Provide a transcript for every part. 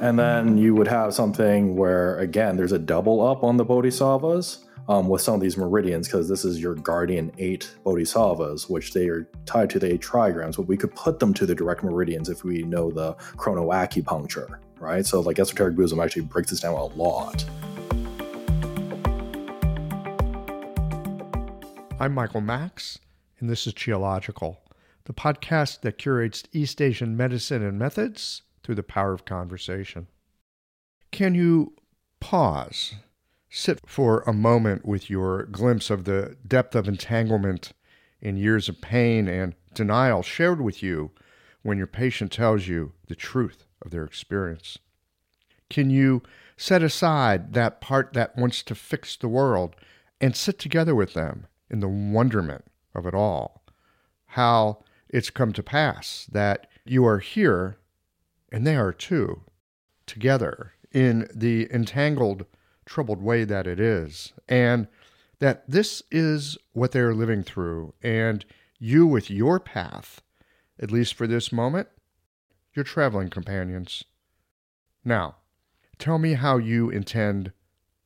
And then you would have something where, again, there's a double up on the bodhisattvas um, with some of these meridians, because this is your guardian eight bodhisattvas, which they are tied to the eight trigrams, but we could put them to the direct meridians if we know the chronoacupuncture, right? So, like, esoteric Buddhism actually breaks this down a lot. I'm Michael Max, and this is Qiological, the podcast that curates East Asian medicine and methods through the power of conversation. Can you pause, sit for a moment with your glimpse of the depth of entanglement in years of pain and denial shared with you when your patient tells you the truth of their experience? Can you set aside that part that wants to fix the world and sit together with them in the wonderment of it all. How it's come to pass that you are here and they are too, together in the entangled, troubled way that it is, and that this is what they are living through, and you with your path, at least for this moment, your traveling companions. Now, tell me how you intend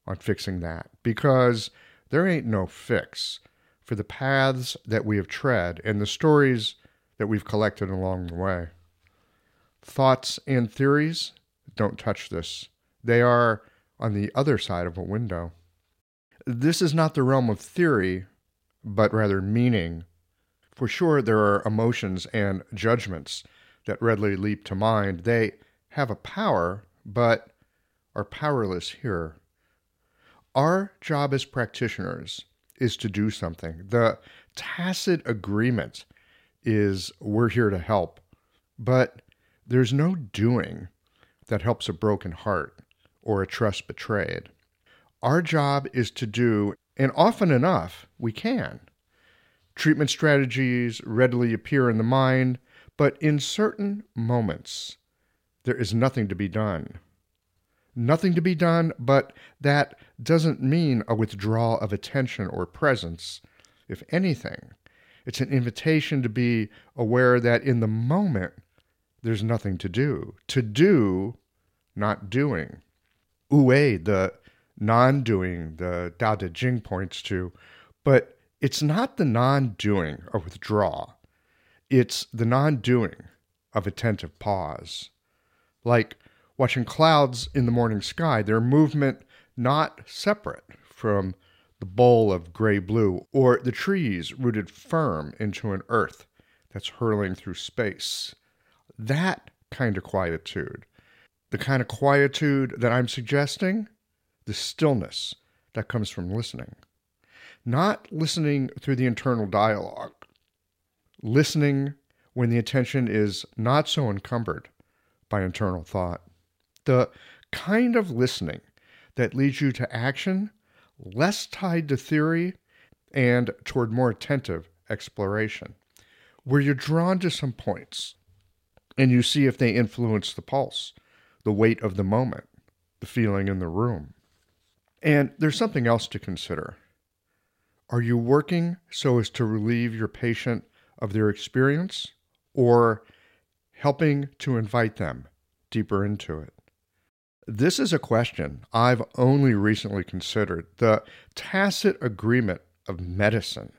on fixing that, because there ain't no fix for the paths that we have tread and the stories that we've collected along the way. Thoughts and theories don't touch this. They are on the other side of a window. This is not the realm of theory, but rather meaning. For sure, there are emotions and judgments that readily leap to mind. They have a power, but are powerless here. Our job as practitioners is to do something. The tacit agreement is we're here to help, but there's no doing that helps a broken heart or a trust betrayed. Our job is to do, and often enough, we can. Treatment strategies readily appear in the mind, but in certain moments, there is nothing to be done nothing to be done, but that doesn't mean a withdrawal of attention or presence. If anything, it's an invitation to be aware that in the moment, there's nothing to do. To do, not doing. Wei, the non doing, the Dao De Jing points to, but it's not the non doing of withdrawal, it's the non doing of attentive pause. Like watching clouds in the morning sky, their movement not separate from the bowl of gray blue, or the trees rooted firm into an earth that's hurling through space. That kind of quietude, the kind of quietude that I'm suggesting, the stillness that comes from listening. Not listening through the internal dialogue, listening when the attention is not so encumbered by internal thought the kind of listening that leads you to action, less tied to theory, and toward more attentive exploration, where you're drawn to some points and you see if they influence the pulse, the weight of the moment, the feeling in the room. And there's something else to consider. Are you working so as to relieve your patient of their experience or helping to invite them deeper into it? This is a question I've only recently considered. The tacit agreement of medicine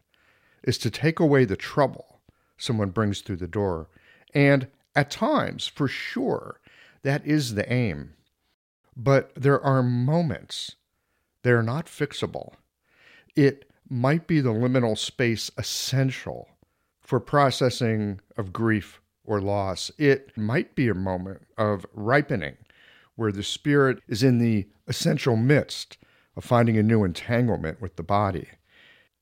is to take away the trouble someone brings through the door. And at times, for sure, that is the aim. But there are moments they're not fixable. It might be the liminal space essential for processing of grief or loss. It might be a moment of ripening where the spirit is in the essential midst of finding a new entanglement with the body.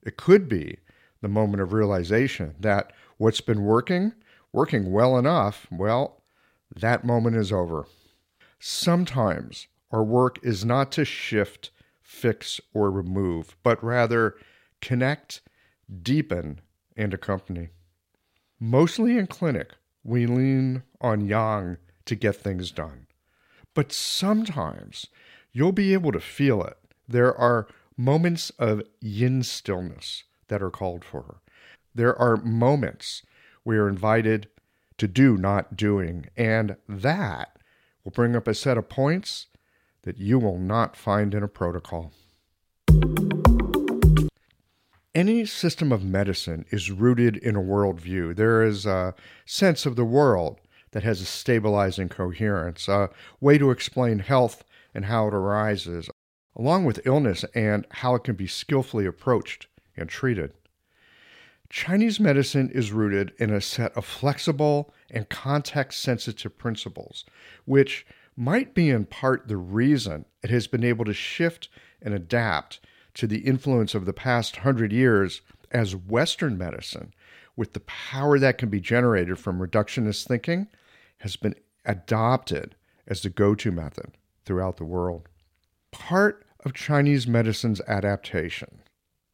It could be the moment of realization that what's been working, working well enough, well, that moment is over. Sometimes our work is not to shift, fix, or remove, but rather connect, deepen, and accompany. Mostly in clinic, we lean on yang to get things done. But sometimes you'll be able to feel it. There are moments of yin stillness that are called for. There are moments we are invited to do not doing, and that will bring up a set of points that you will not find in a protocol. Any system of medicine is rooted in a worldview. There is a sense of the world that has a stabilizing coherence, a way to explain health and how it arises, along with illness and how it can be skillfully approached and treated. Chinese medicine is rooted in a set of flexible and context sensitive principles, which might be in part the reason it has been able to shift and adapt to the influence of the past hundred years as Western medicine, with the power that can be generated from reductionist thinking, has been adopted as the go to method throughout the world. Part of Chinese medicine's adaptation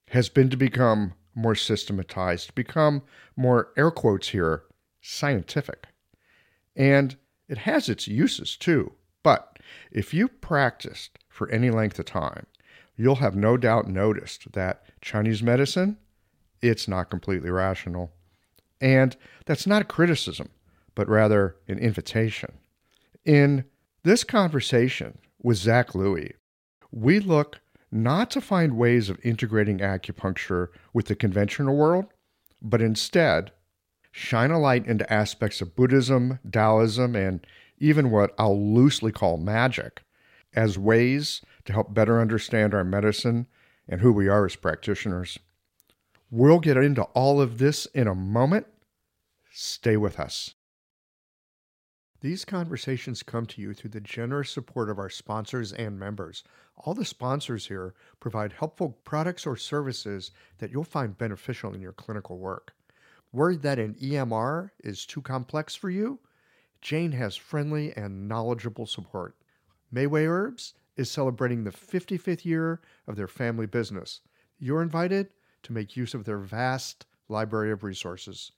has been to become more systematized, become more air quotes here, scientific. And it has its uses too. But if you practiced for any length of time, you'll have no doubt noticed that Chinese medicine, it's not completely rational. And that's not a criticism, but rather an invitation. In this conversation with Zac Lui, we look not to find ways of integrating acupuncture with the conventional world, but instead shine a light into aspects of Buddhism, Taoism, and even what I'll loosely call magic as ways to help better understand our medicine and who we are as practitioners. We'll get into all of this in a moment. Stay with us. These conversations come to you through the generous support of our sponsors and members. All the sponsors here provide helpful products or services that you'll find beneficial in your clinical work. Worried that an EMR is too complex for you? Jane has friendly and knowledgeable support. Mayway Herbs is celebrating the 55th year of their family business. You're invited to make use of their vast library of resources.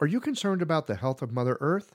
Are you concerned about the health of Mother Earth?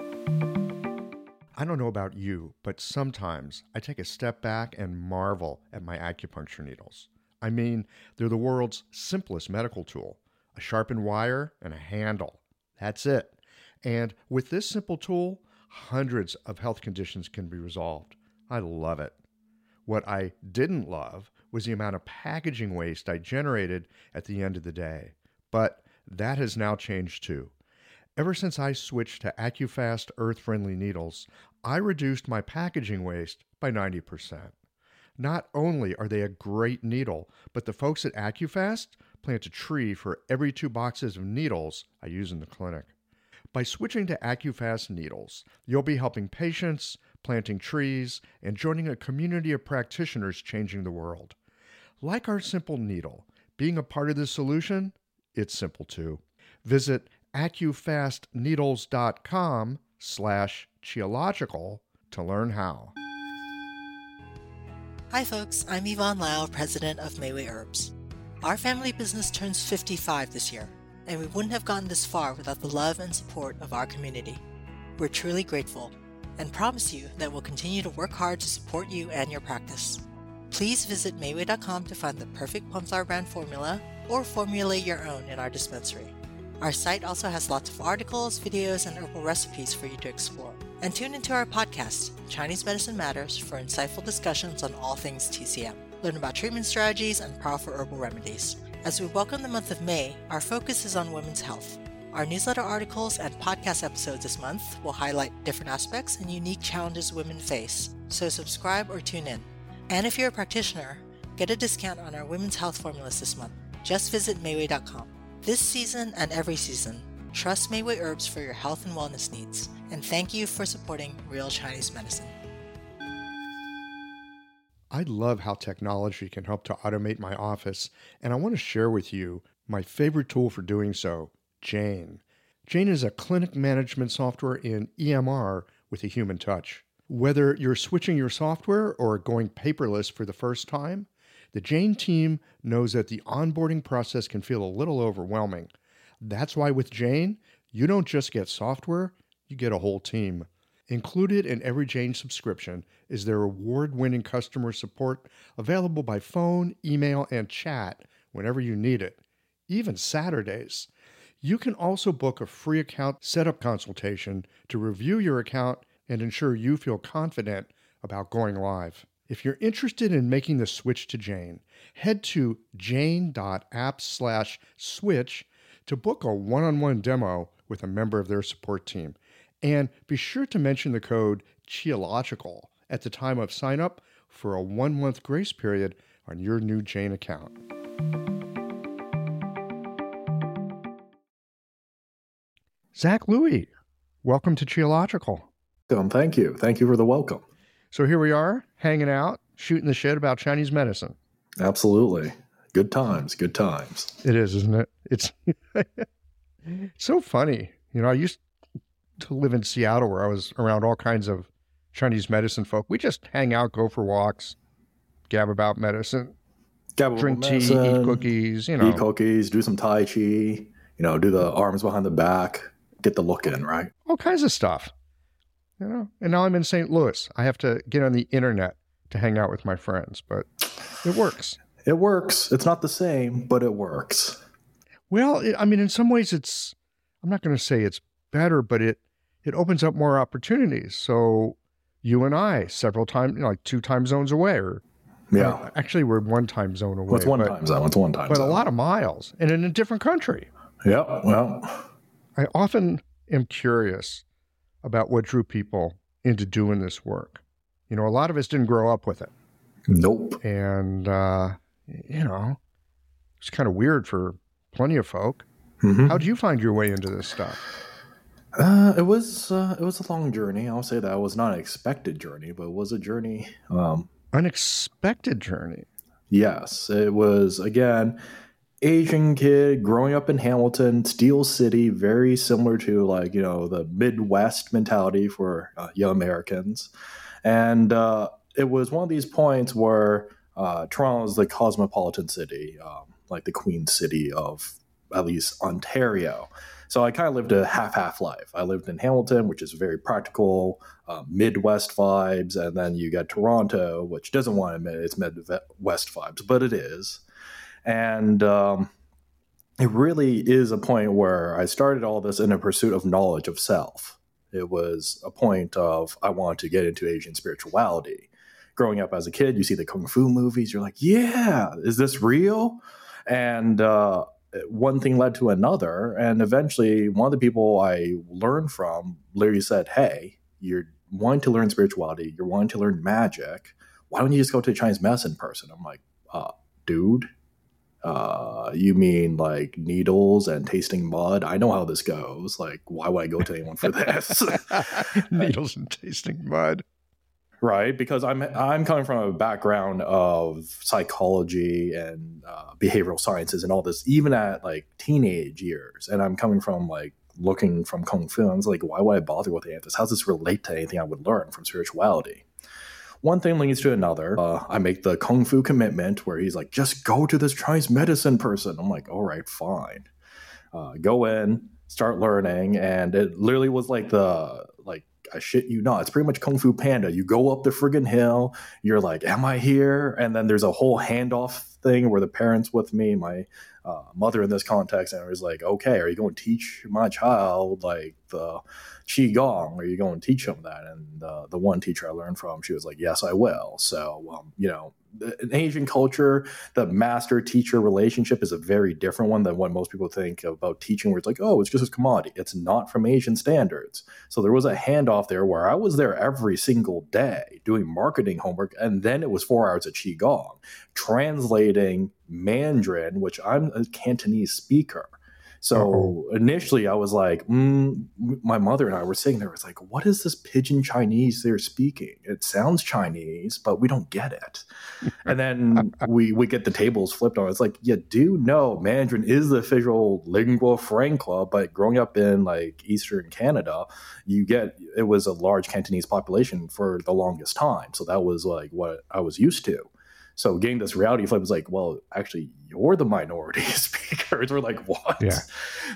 I don't know about you, but sometimes I take a step back and marvel at my acupuncture needles. I mean, they're the world's simplest medical tool a sharpened wire and a handle. That's it. And with this simple tool, hundreds of health conditions can be resolved. I love it. What I didn't love was the amount of packaging waste I generated at the end of the day. But that has now changed too. Ever since I switched to AccuFast earth friendly needles, I reduced my packaging waste by 90%. Not only are they a great needle, but the folks at AccuFast plant a tree for every two boxes of needles I use in the clinic. By switching to AccuFast needles, you'll be helping patients, planting trees, and joining a community of practitioners changing the world. Like our simple needle, being a part of the solution, it's simple too. Visit accufastneedles.com slash qiological to learn how. Hi folks, I'm Yvonne Lau, president of Mayway Herbs. Our family business turns 55 this year, and we wouldn't have gotten this far without the love and support of our community. We're truly grateful and promise you that we'll continue to work hard to support you and your practice. Please visit Mayway.com to find the perfect Plumflower brand formula or formulate your own in our dispensary. Our site also has lots of articles, videos, and herbal recipes for you to explore. And tune into our podcast, Chinese Medicine Matters, for insightful discussions on all things TCM. Learn about treatment strategies and powerful herbal remedies. As we welcome the month of May, our focus is on women's health. Our newsletter articles and podcast episodes this month will highlight different aspects and unique challenges women face, so subscribe or tune in. And if you're a practitioner, get a discount on our women's health formulas this month. Just visit Mayway.com. This season and every season, trust Mayway Herbs for your health and wellness needs, and thank you for supporting Real Chinese Medicine. I love how technology can help to automate my office, and I want to share with you my favorite tool for doing so, Jane. Jane is a clinic management software in EMR with a human touch. Whether you're switching your software or going paperless for the first time, The Jane team knows that the onboarding process can feel a little overwhelming. That's why with Jane, you don't just get software, you get a whole team. Included in every Jane subscription is their award winning customer support available by phone, email, and chat whenever you need it, even Saturdays. You can also book a free account setup consultation to review your account and ensure you feel confident about going live. If you're interested in making the switch to Jane, head to jane.app/switch to book a one on one demo with a member of their support team. And be sure to mention the code Qiological at the time of sign up for a one month grace period on your new Jane account. Zac Lui, welcome to Qiological. Thank you. Thank you for the welcome. So here we are, hanging out, shooting the shit about Chinese medicine. Absolutely. Good times. Good times. It is, isn't it? It's so funny. You know, I used to live in Seattle where I was around all kinds of Chinese medicine folk. We just hang out, go for walks, gab about medicine, Gab drink about tea, eat cookies, you know. Eat cookies, do some Tai Chi, you know, do the arms behind the back, get the look in, right? all kinds of stuff. You know, and now I'm in St. Louis. I have to get on the internet to hang out with my friends, but it works. It works. It's not the same, but it works. Well, it, I mean, in some ways, it's. I'm not going to say it's better, but it it opens up more opportunities. So you and I, several times, you know, like two time zones away, or Yeah. actually, we're one time zone away. What's one but, time zone? What's one time But a lot of miles, and in a different country. Yeah. Well, I often am curious about what drew people into doing this work. You know, a lot of us didn't grow up with it. nope. And, uh, you know, it's kind of weird for plenty of folk. Mhm. How'd you find your way into this stuff? Uh, it was uh, it was a long journey. I'll say that it was not an expected journey, but it was a journey. Um, Unexpected journey. yes, it was again Asian kid growing up in Hamilton, Steel City, very similar to like you know the Midwest mentality for uh, young Americans, and uh, it was one of these points where uh, Toronto is the cosmopolitan city, um, like the Queen City of at least Ontario. So I kind of lived a half half life. I lived in Hamilton, which is very practical, uh, Midwest vibes, and then you got Toronto, which doesn't want to admit it's Midwest vibes, but it is. And um, it really is a point where I started all this in a pursuit of knowledge of self. It was a point of I wanted to get into Asian spirituality. Growing up as a kid, you see the kung fu movies, you're like, yeah, is this real? And uh, one thing led to another. And eventually, one of the people I learned from literally said, Hey, you're wanting to learn spirituality, you're wanting to learn magic. Why don't you just go to a Chinese medicine person? I'm like, uh, dude, uh, you mean like needles and tasting mud? I know how this goes. Like, why would I go to anyone for this? Needles and tasting mud. right because i'm i'm coming from a background of psychology and uh, behavioral sciences and all this even at like teenage years and i'm coming from like looking from kung fu i was like why would i bother with any of this how does this relate to anything i would learn from spirituality one thing leads to another uh, i make the kung fu commitment where he's like just go to this chinese medicine person i'm like all right fine uh, go in start learning and it literally was like the like I shit you not. It's pretty much Kung Fu Panda. You go up the friggin' hill, you're like, Am I here? And then there's a whole handoff thing where the parents with me, my uh, mother in this context, and I was like, Okay, are you going to teach my child like the Qigong? Are you going to teach him that? And uh, the one teacher I learned from, she was like, Yes, I will. So, um, you know, in Asian culture, the master teacher relationship is a very different one than what most people think about teaching, where it's like, oh, it's just a commodity. It's not from Asian standards. So there was a handoff there where I was there every single day doing marketing homework, and then it was four hours of Qigong, translating Mandarin, which I'm a Cantonese speaker. So initially, I was like, mm, my mother and I were sitting there. It's like, what is this pidgin Chinese they're speaking? It sounds Chinese, but we don't get it. and then we we get the tables flipped on. It's like, you do know Mandarin is the official lingua franca, but growing up in like Eastern Canada, you get it was a large Cantonese population for the longest time. So that was like what I was used to. So getting this reality flip was like, well, actually, you're the minority speakers. We're like, what? Yeah.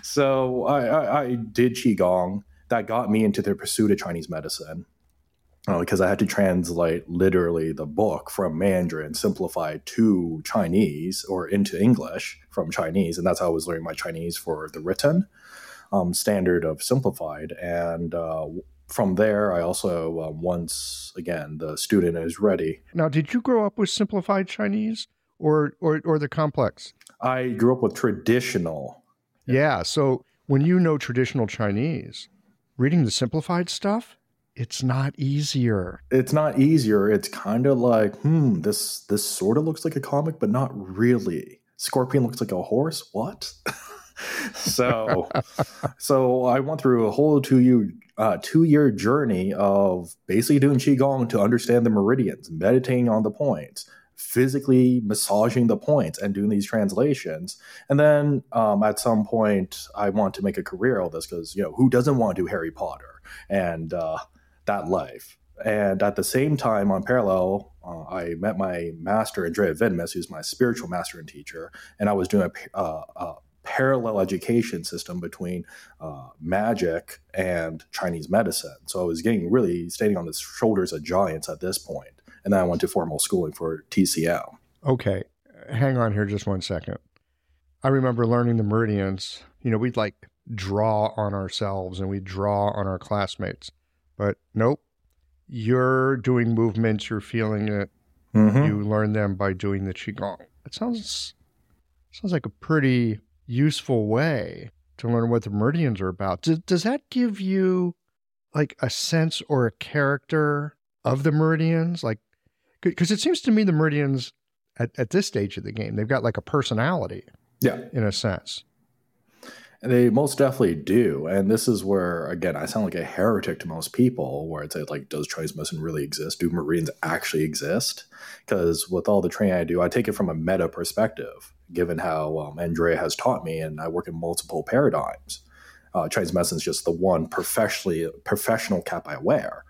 So I, I, I did qigong. That got me into the pursuit of Chinese medicine uh, because I had to translate literally the book from Mandarin simplified to Chinese or into English from Chinese, and that's how I was learning my Chinese for the written um, standard of simplified. And uh, from there, I also uh, once again the student is ready. Now, did you grow up with simplified Chinese or or or the complex? I grew up with traditional. Yeah. So when you know traditional Chinese, reading the simplified stuff, it's not easier. It's not easier. It's kind of like, hmm, this this sort of looks like a comic, but not really. Scorpion looks like a horse. What? so, so I went through a whole two uh, two year journey of basically doing qigong to understand the meridians, meditating on the points, physically massaging the points, and doing these translations. And then um, at some point, I want to make a career out of this because you know who doesn't want to do Harry Potter and uh, that life. And at the same time, on parallel, uh, I met my master, Andrea Vidmas, who's my spiritual master and teacher, and I was doing a, uh, a parallel education system between uh, magic and Chinese medicine. So I was getting really standing on the shoulders of giants at this point. And then I went to formal schooling for TCM. Okay. Hang on here just one second. I remember learning the meridians. You know, we'd like draw on ourselves and we draw on our classmates. But nope, you're doing movements, you're feeling it. Mm-hmm. You learn them by doing the qigong. It sounds sounds like a pretty useful way to learn what the meridians are about. Does, does that give you like a sense or a character of the meridians? Like, because it seems to me the meridians at, at this stage of the game, they've got like a personality. Yeah. In a sense. They most definitely do. And this is where, again, I sound like a heretic to most people, where it's like, does Chinese medicine really exist? Do meridians actually exist? Because with all the training I do, I take it from a meta perspective, given how um, Andrea has taught me, and I work in multiple paradigms. Uh, Chinese medicine is just the one professionally professional cap I wear.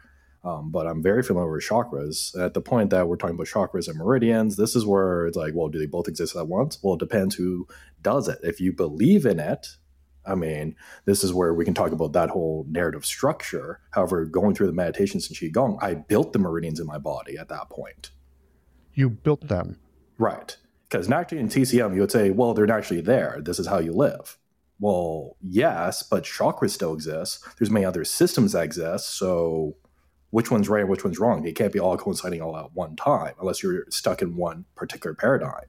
Um, but I'm very familiar with chakras. At the point that we're talking about chakras and meridians, this is where it's like, well, do they both exist at once? Well, it depends who does it. If you believe in it, I mean, this is where we can talk about that whole narrative structure. However, going through the meditations and Qigong, I built the meridians in my body at that point. You built them. Right. Because naturally in TCM, you would say, well, they're naturally there. This is how you live. Well, yes, but chakras still exist. There's many other systems that exist. So which one's right and which one's wrong? It can't be all coinciding all at one time unless you're stuck in one particular paradigm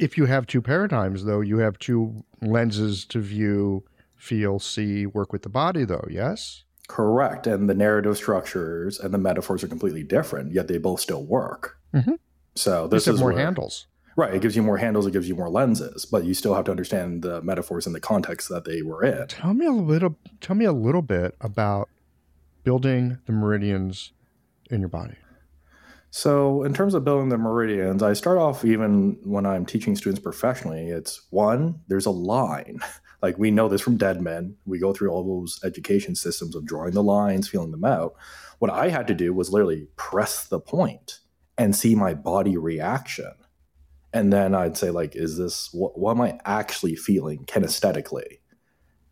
if you have two paradigms, though, you have two lenses to view, feel, see, work with the body, though, yes? Correct. And the narrative structures and the metaphors are completely different, yet they both still work. Mm-hmm. So this is more where, handles. Right. It gives you more handles, it gives you more lenses, but you still have to understand the metaphors and the context that they were in. Tell me a little tell me a little bit about building the meridians in your body. So, in terms of building the meridians, I start off even when I'm teaching students professionally. It's one, there's a line. Like we know this from Deadman. We go through all those education systems of drawing the lines, feeling them out. What I had to do was literally press the point and see my body reaction. And then I'd say, like, is this what, what am I actually feeling kinesthetically?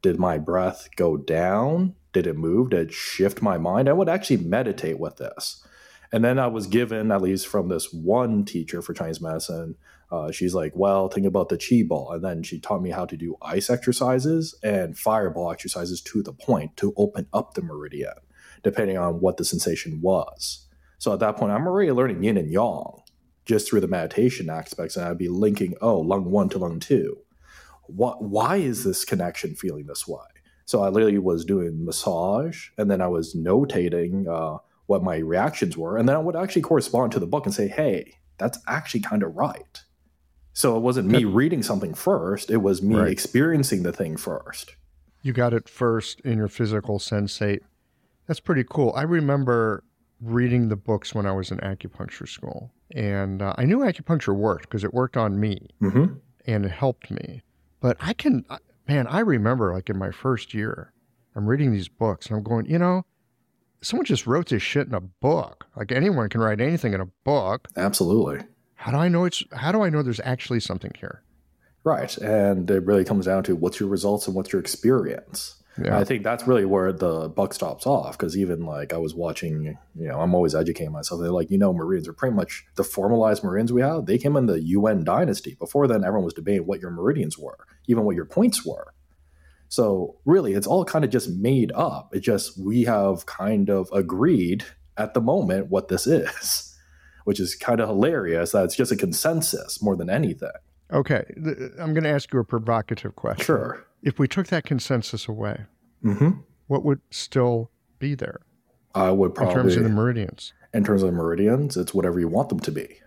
Did my breath go down? Did it move? Did it shift my mind? I would actually meditate with this and then I was given, at least from this one teacher for Chinese medicine, uh, she's like, well, think about the chi ball. And then she taught me how to do ice exercises and fireball exercises to the point to open up the meridian, depending on what the sensation was. So at that point, I'm already learning yin and yang just through the meditation aspects. And I'd be linking, oh, lung one to lung two. What, why is this connection feeling this way? So I literally was doing massage and then I was notating uh, what my reactions were. And then I would actually correspond to the book and say, hey, that's actually kind of right. So it wasn't me reading something first, it was me right. experiencing the thing first. You got it first in your physical sensate. That's pretty cool. I remember reading the books when I was in acupuncture school. And uh, I knew acupuncture worked because it worked on me mm-hmm. and it helped me. But I can, man, I remember like in my first year, I'm reading these books and I'm going, you know, someone just wrote this shit in a book. Like anyone can write anything in a book. Absolutely. How do I know it's? How do I know there's actually something here? Right, and it really comes down to what's your results and what's your experience. Yeah. I think that's really where the buck stops off because even like I was watching, you know, I'm always educating myself. They're like, you know, meridians are pretty much the formalized meridians we have. They came in the Yuan dynasty. Before then, everyone was debating what your Meridians were, even what your points were. So really, it's all kind of just made up. It just we have kind of agreed at the moment what this is, which is kind of hilarious. That it's just a consensus more than anything. Okay, I'm going to ask you a provocative question. Sure. If we took that consensus away, hmm what would still be there I would probably. in terms of the meridians? in terms of meridians, it's whatever you want them to be.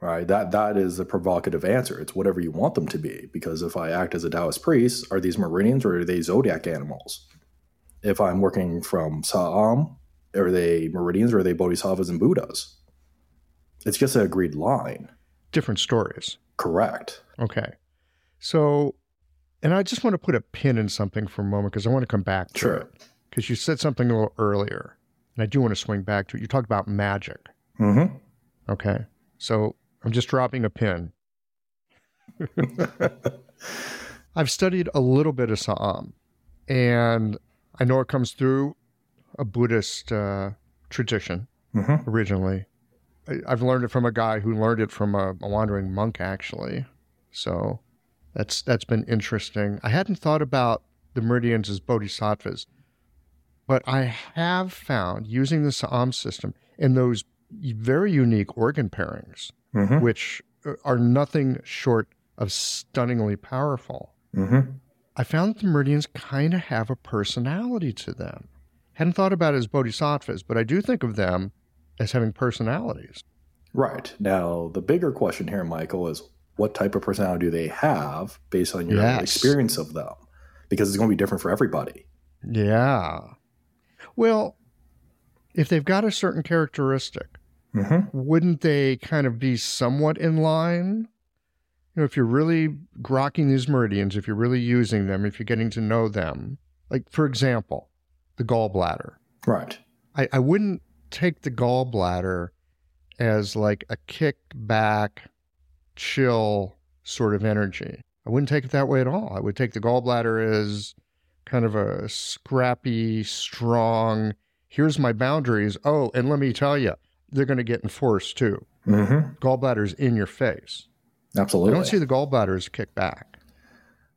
Right? That that is a provocative answer. It's whatever you want them to be. Because if I act as a Taoist priest, are these meridians or are they zodiac animals? If I'm working from Sa'am, are they meridians or are they bodhisattvas and Buddhas? It's just an agreed line. Different stories. Correct. Okay. So, and I just want to put a pin in something for a moment because I want to come back to Sure. it. Because you said something a little earlier, and I do want to swing back to it. You talked about magic. Mm-hmm. Okay. So I'm just dropping a pin. I've studied a little bit of Sa'am, and I know it comes through a Buddhist uh, tradition Mm-hmm. originally. I, I've learned it from a guy who learned it from a, a wandering monk, actually. So that's that's been interesting. I hadn't thought about the meridians as bodhisattvas, but I have found using the Sa'am system and those very unique organ pairings, Mm-hmm. which are nothing short of stunningly powerful. Mm-hmm. I found that the meridians kind of have a personality to them. Hadn't thought about it as bodhisattvas, but I do think of them as having personalities. Right. Now, the bigger question here, Michael, is what type of personality do they have based on your Yes. experience of them? Because it's going to be different for everybody. Yeah. Well, if they've got a certain characteristic, Mm-hmm. wouldn't they kind of be somewhat in line? You know, if you're really grokking these meridians, if you're really using them, if you're getting to know them, like for example, the gallbladder. Right. I, I wouldn't take the gallbladder as like a kick back, chill sort of energy. I wouldn't take it that way at all. I would take the gallbladder as kind of a scrappy, strong, here's my boundaries. Oh, and let me tell you, they're going to get enforced too. Mm-hmm. Gallbladder's in your face. Absolutely. I don't see the gallbladder as kick back.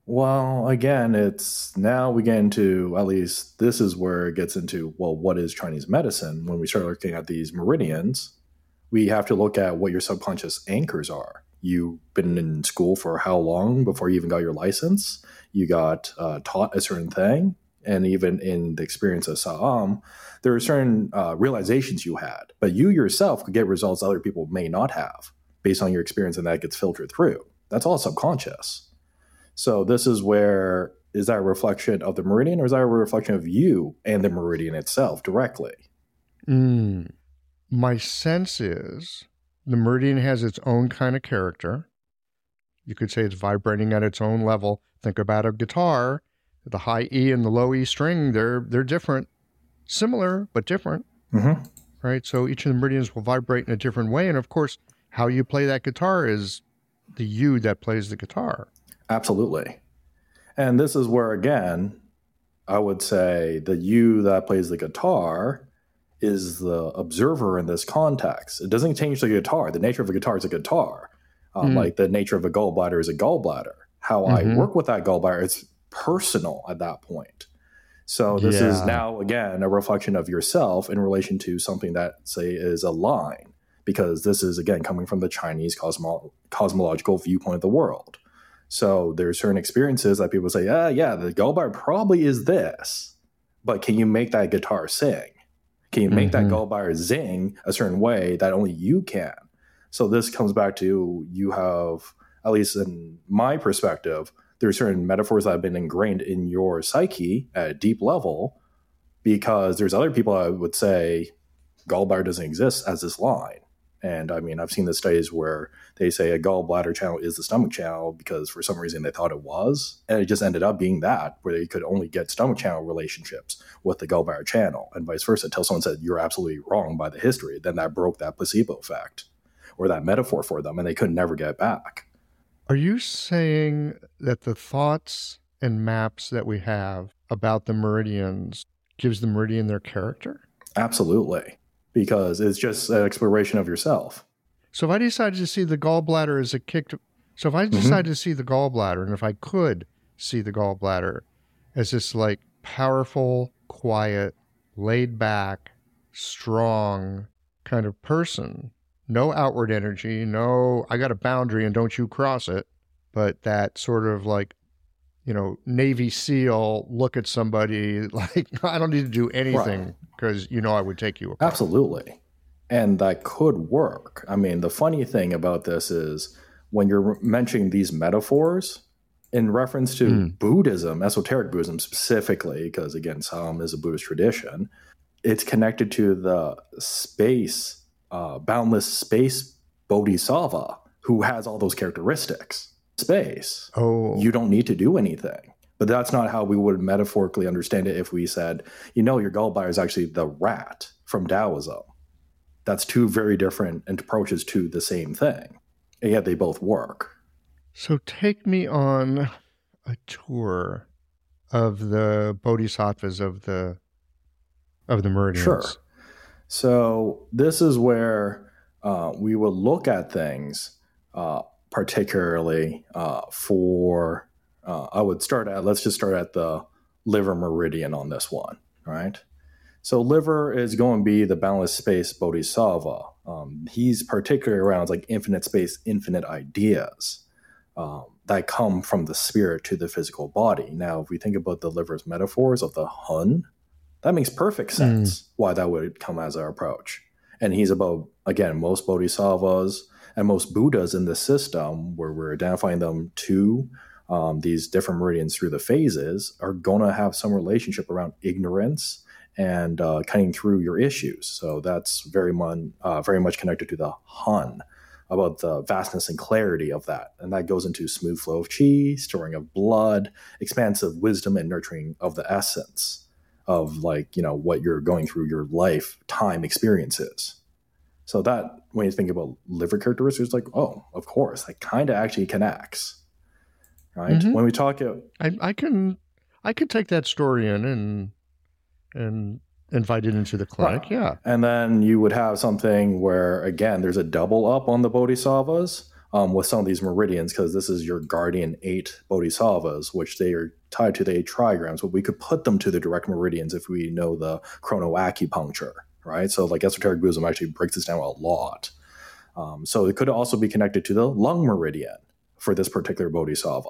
Well, again, it's now we get into at least this is where it gets into well, what is Chinese medicine? When we start looking at these meridians, we have to look at what your subconscious anchors are. You've been in school for how long before you even got your license? You got uh, taught a certain thing, and even in the experience of Sa'am, there are certain uh, realizations you had, but you yourself could get results other people may not have based on your experience, and that gets filtered through. That's all subconscious. So this is where is that a reflection of the meridian or is that a reflection of you and the meridian itself directly? Mm. My sense is the meridian has its own kind of character. You could say it's vibrating at its own level. Think about a guitar. The high E and the low E string, they're they're different. Similar, but different, Mm-hmm. right? So each of the meridians will vibrate in a different way. And of course, how you play that guitar is the you that plays the guitar. Absolutely. And this is where again, I would say the you that plays the guitar is the observer in this context. It doesn't change the guitar. The nature of a guitar is a guitar. Um, Mm. Like the nature of a gallbladder is a gallbladder. How I Mhm. work with that gallbladder, it's personal at that point. So this is now again a reflection of yourself in relation to something that say is a line, because this is again coming from the Chinese cosmo- cosmological viewpoint of the world. So there's certain experiences that people say, ah, yeah, the gallbladder probably is this, but can you make that guitar sing? Can you make Mhm. that gallbladder zing a certain way that only you can? So this comes back to you have, at least in my perspective, there are certain metaphors that have been ingrained in your psyche at a deep level because there's other people I would say gallbladder doesn't exist as this line. And I mean, I've seen the studies where they say a gallbladder channel is the stomach channel because for some reason they thought it was. And it just ended up being that, where they could only get stomach channel relationships with the gallbladder channel and vice versa until someone said, you're absolutely wrong by the history. Then that broke that placebo effect. or that metaphor for them, and they could never get back. Are you saying that the thoughts and maps that we have about the meridians gives the meridian their character? Absolutely, because it's just an exploration of yourself. So if I decided to see the gallbladder as a kicked, so if I Mm-hmm. decided to see the gallbladder, and if I could see the gallbladder as this like powerful, quiet, laid back, strong kind of person, no outward energy, no, I got a boundary and don't you cross it, but that sort of like, you know, Navy SEAL look at somebody like, I don't need to do anything because you know I would take you apart. Absolutely. And that could work. I mean, the funny thing about this is when you're mentioning these metaphors in reference to Mm. Buddhism, esoteric Buddhism specifically, because again, Sa'am is a Buddhist tradition, it's connected to the space, uh, boundless space bodhisattva who has all those characteristics. Space. Oh, You don't need to do anything. But that's not how we would metaphorically understand it if we said, you know, your gallbladder is actually the rat from Taoism. That's two very different approaches to the same thing. And yet they both work. So take me on a tour of the bodhisattvas of the of the meridians. Sure. So this is where uh, we will look at things, uh, particularly uh, for. Uh, I would start at. Let's just start at the liver meridian on this one, right? So liver is going to be the boundless space bodhisattva. Um, he's particularly around like infinite space, infinite ideas um, that come from the spirit to the physical body. Now, if we think about the liver's metaphors of the Hun, that makes perfect sense why that would come as our approach. And he's about, again, most bodhisattvas and most Buddhas in the system, where we're identifying them to um, these different meridians through the phases, are going to have some relationship around ignorance and uh, cutting through your issues. So that's very, mon- uh, very much connected to the Hun about the vastness and clarity of that. And that goes into smooth flow of chi, storing of blood, expansive wisdom, and nurturing of the essence of like, you know, what you're going through your lifetime experiences. So that when you think about liver characteristics, like, oh, of course, that kind of actually connects. Right? Mhm. When we talk uh, I, I can I could take that story in and and invite it into the clinic. Right. Yeah. And then you would have something where, again, there's a double up on the bodhisattvas um, with some of these meridians, because this is your guardian eight bodhisattvas, which they are tied to the eight trigrams, but we could put them to the direct meridians if we know the chronoacupuncture, right? So, like esoteric Buddhism actually breaks this down a lot. Um, so, it could also be connected to the lung meridian for this particular bodhisattva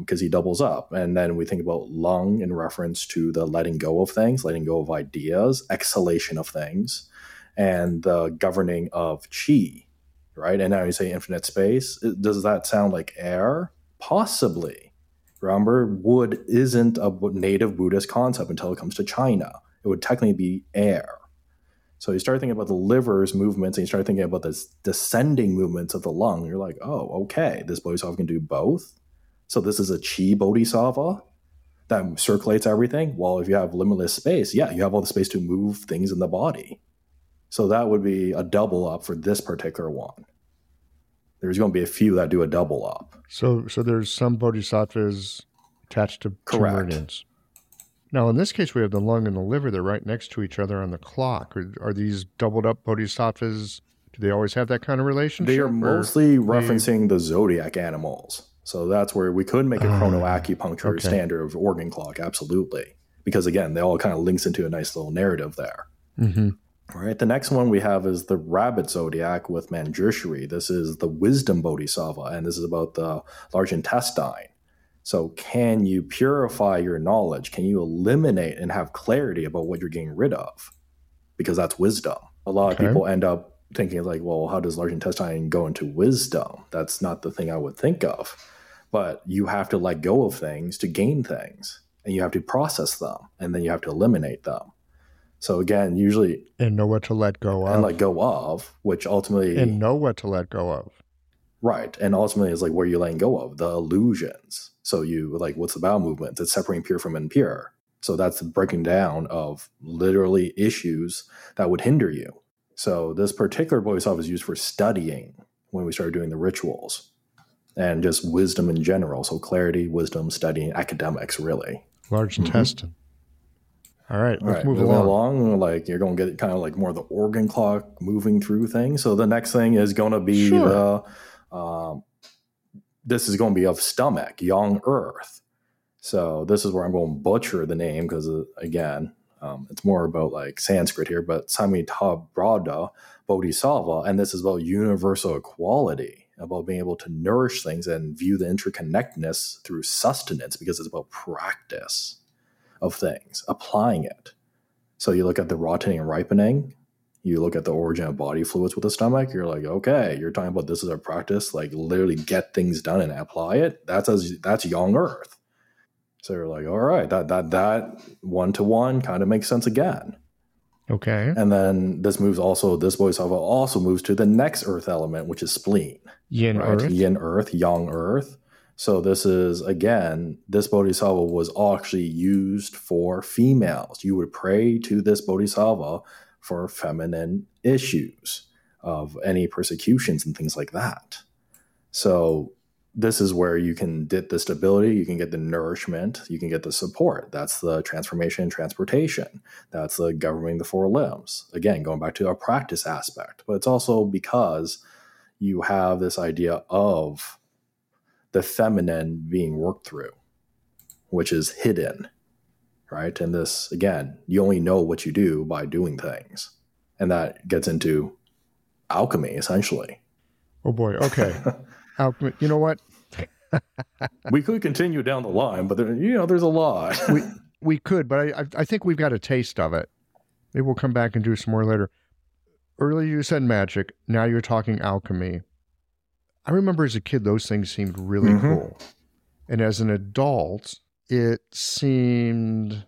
because he doubles up. And then we think about lung in reference to the letting go of things, letting go of ideas, exhalation of things, and the governing of chi, right? And now you say infinite space. Does that sound like air? Possibly. Remember, wood isn't a native Buddhist concept until it comes to China. It would technically be air. So you start thinking about the liver's movements and you start thinking about this descending movements of the lung. You're like, oh, okay, this bodhisattva can do both. So this is a chi bodhisattva that circulates everything. Well, if you have limitless space, yeah, you have all the space to move things in the body. So that would be a double up for this particular one. There's going to be a few that do a double up. So so there's some bodhisattvas attached to two Correct. meridians. Now in this case we have the lung and the liver. They're right next to each other on the clock. Are, are these doubled up bodhisattvas? Do they always have that kind of relationship? They are mostly referencing the zodiac animals. So that's where we could make a Ah, chronoacupuncture okay. standard of organ clock, absolutely. Because again, they all kind of links into a nice little narrative there. Mhm. All right. The next one we have is the rabbit zodiac with Manjushri. This is the wisdom bodhisattva, and this is about the large intestine. So, can you purify your knowledge? Can you eliminate and have clarity about what you're getting rid of? Because that's wisdom. A lot Okay. of people end up thinking, like, well, how does large intestine go into wisdom? That's not the thing I would think of. But you have to let go of things to gain things, and you have to process them, and then you have to eliminate them. So, again, usually And know what to let go of. and let go of, which ultimately and know what to let go of. Right, and ultimately it's like where you're letting go of the illusions. So you like what's the bowel movement? It's separating pure from impure. So that's the breaking down of literally issues that would hinder you. So this particular bodhisattva is used for studying when we started doing the rituals and just wisdom in general. So clarity, wisdom, studying, academics, really. Large mm-hmm. intestine. All right, let's right, move along. along. Like you're going to get kind of like more of the organ clock moving through things. So the next thing is going to be sure. the. Um, this is going to be of stomach, young earth. So this is where I'm going to butcher the name because uh, again, um, it's more about like Sanskrit here, but Samita Brada Bodhisattva, and this is about universal equality, about being able to nourish things and view the interconnectedness through sustenance because it's about practice of things, applying it. So you look at the rotting and ripening, you look at the origin of body fluids with the stomach, you're like, okay, you're talking about this is a practice, like literally get things done and apply it. That's as that's young earth. So you're like, all right, that that that one to one kind of makes sense again. Okay. And then this moves also, this bodhisattva also moves to the next earth element, which is spleen. Yin right? earth. Yin earth, yang earth. So this is again, this bodhisattva was actually used for females. You would pray to this bodhisattva for feminine issues of any persecutions and things like that. So this is where you can get the stability, you can get the nourishment, you can get the support. That's the transformation and transportation. That's the governing the four limbs. Again, going back to a practice aspect, but it's also because you have this idea of the feminine being worked through, which is hidden, right? And this, again, you only know what you do by doing things. And that gets into alchemy, essentially. Oh boy. Okay. alchemy. You know what? we could continue down the line, but there, you know, there's a lot. we we could, but I I think we've got a taste of it. Maybe we'll come back and do some more later. Earlier you said magic. Now you're talking alchemy. I remember as a kid, those things seemed really mm-hmm. cool. And as an adult, it seemed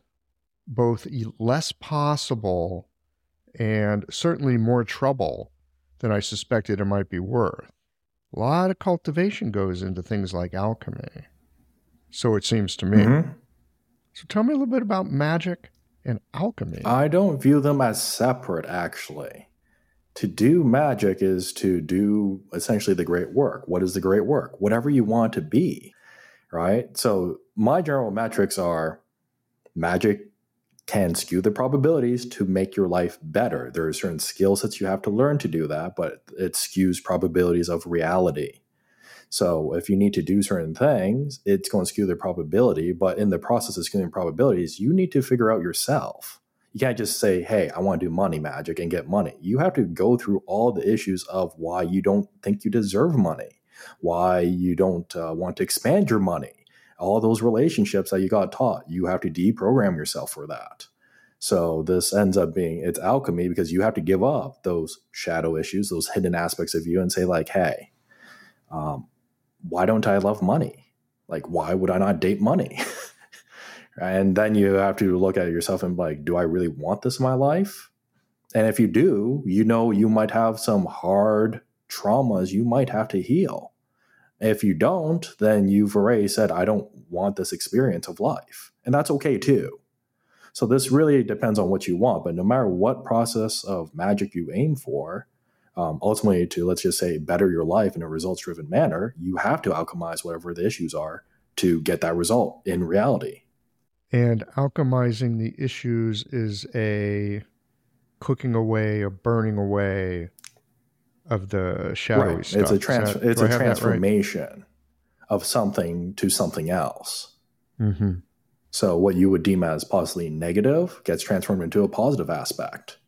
both less possible and certainly more trouble than I suspected it might be worth. A lot of cultivation goes into things like alchemy. So it seems to me. Mm-hmm. So tell me a little bit about magic and alchemy. I don't view them as separate, actually to do magic is to do essentially the great work. What is the great work? Whatever you want to be, right? So my general metrics are magic can skew the probabilities to make your life better. There are certain skill sets you have to learn to do that, but it skews probabilities of reality. So if you need to do certain things, it's going to skew the probability. But in the process of skewing probabilities, you need to figure out yourself you can't just say, hey, I want to do money magic and get money. You have to go through all the issues of why you don't think you deserve money, why you don't uh, want to expand your money, all those relationships that you got taught. You have to deprogram yourself for that. So this ends up being it's alchemy because you have to give up those shadow issues, those hidden aspects of you, and say like, hey, um, why don't I love money? Like, why would I not date money? And then you have to look at yourself and like, do I really want this in my life? And if you do, you know you might have some hard traumas you might have to heal. If you don't, then you've already said, I don't want this experience of life. And that's okay too. So this really depends on what you want. But no matter what process of magic you aim for, um, ultimately to let's just say better your life in a results driven manner, you have to alchemize whatever the issues are to get that result in reality. And alchemizing the issues is a cooking away, a burning away of the shadowy right. stuff. It's a, trans- that, it's a transformation right? of something to something else. Mm-hmm. So what you would deem as possibly negative gets transformed into a positive aspect.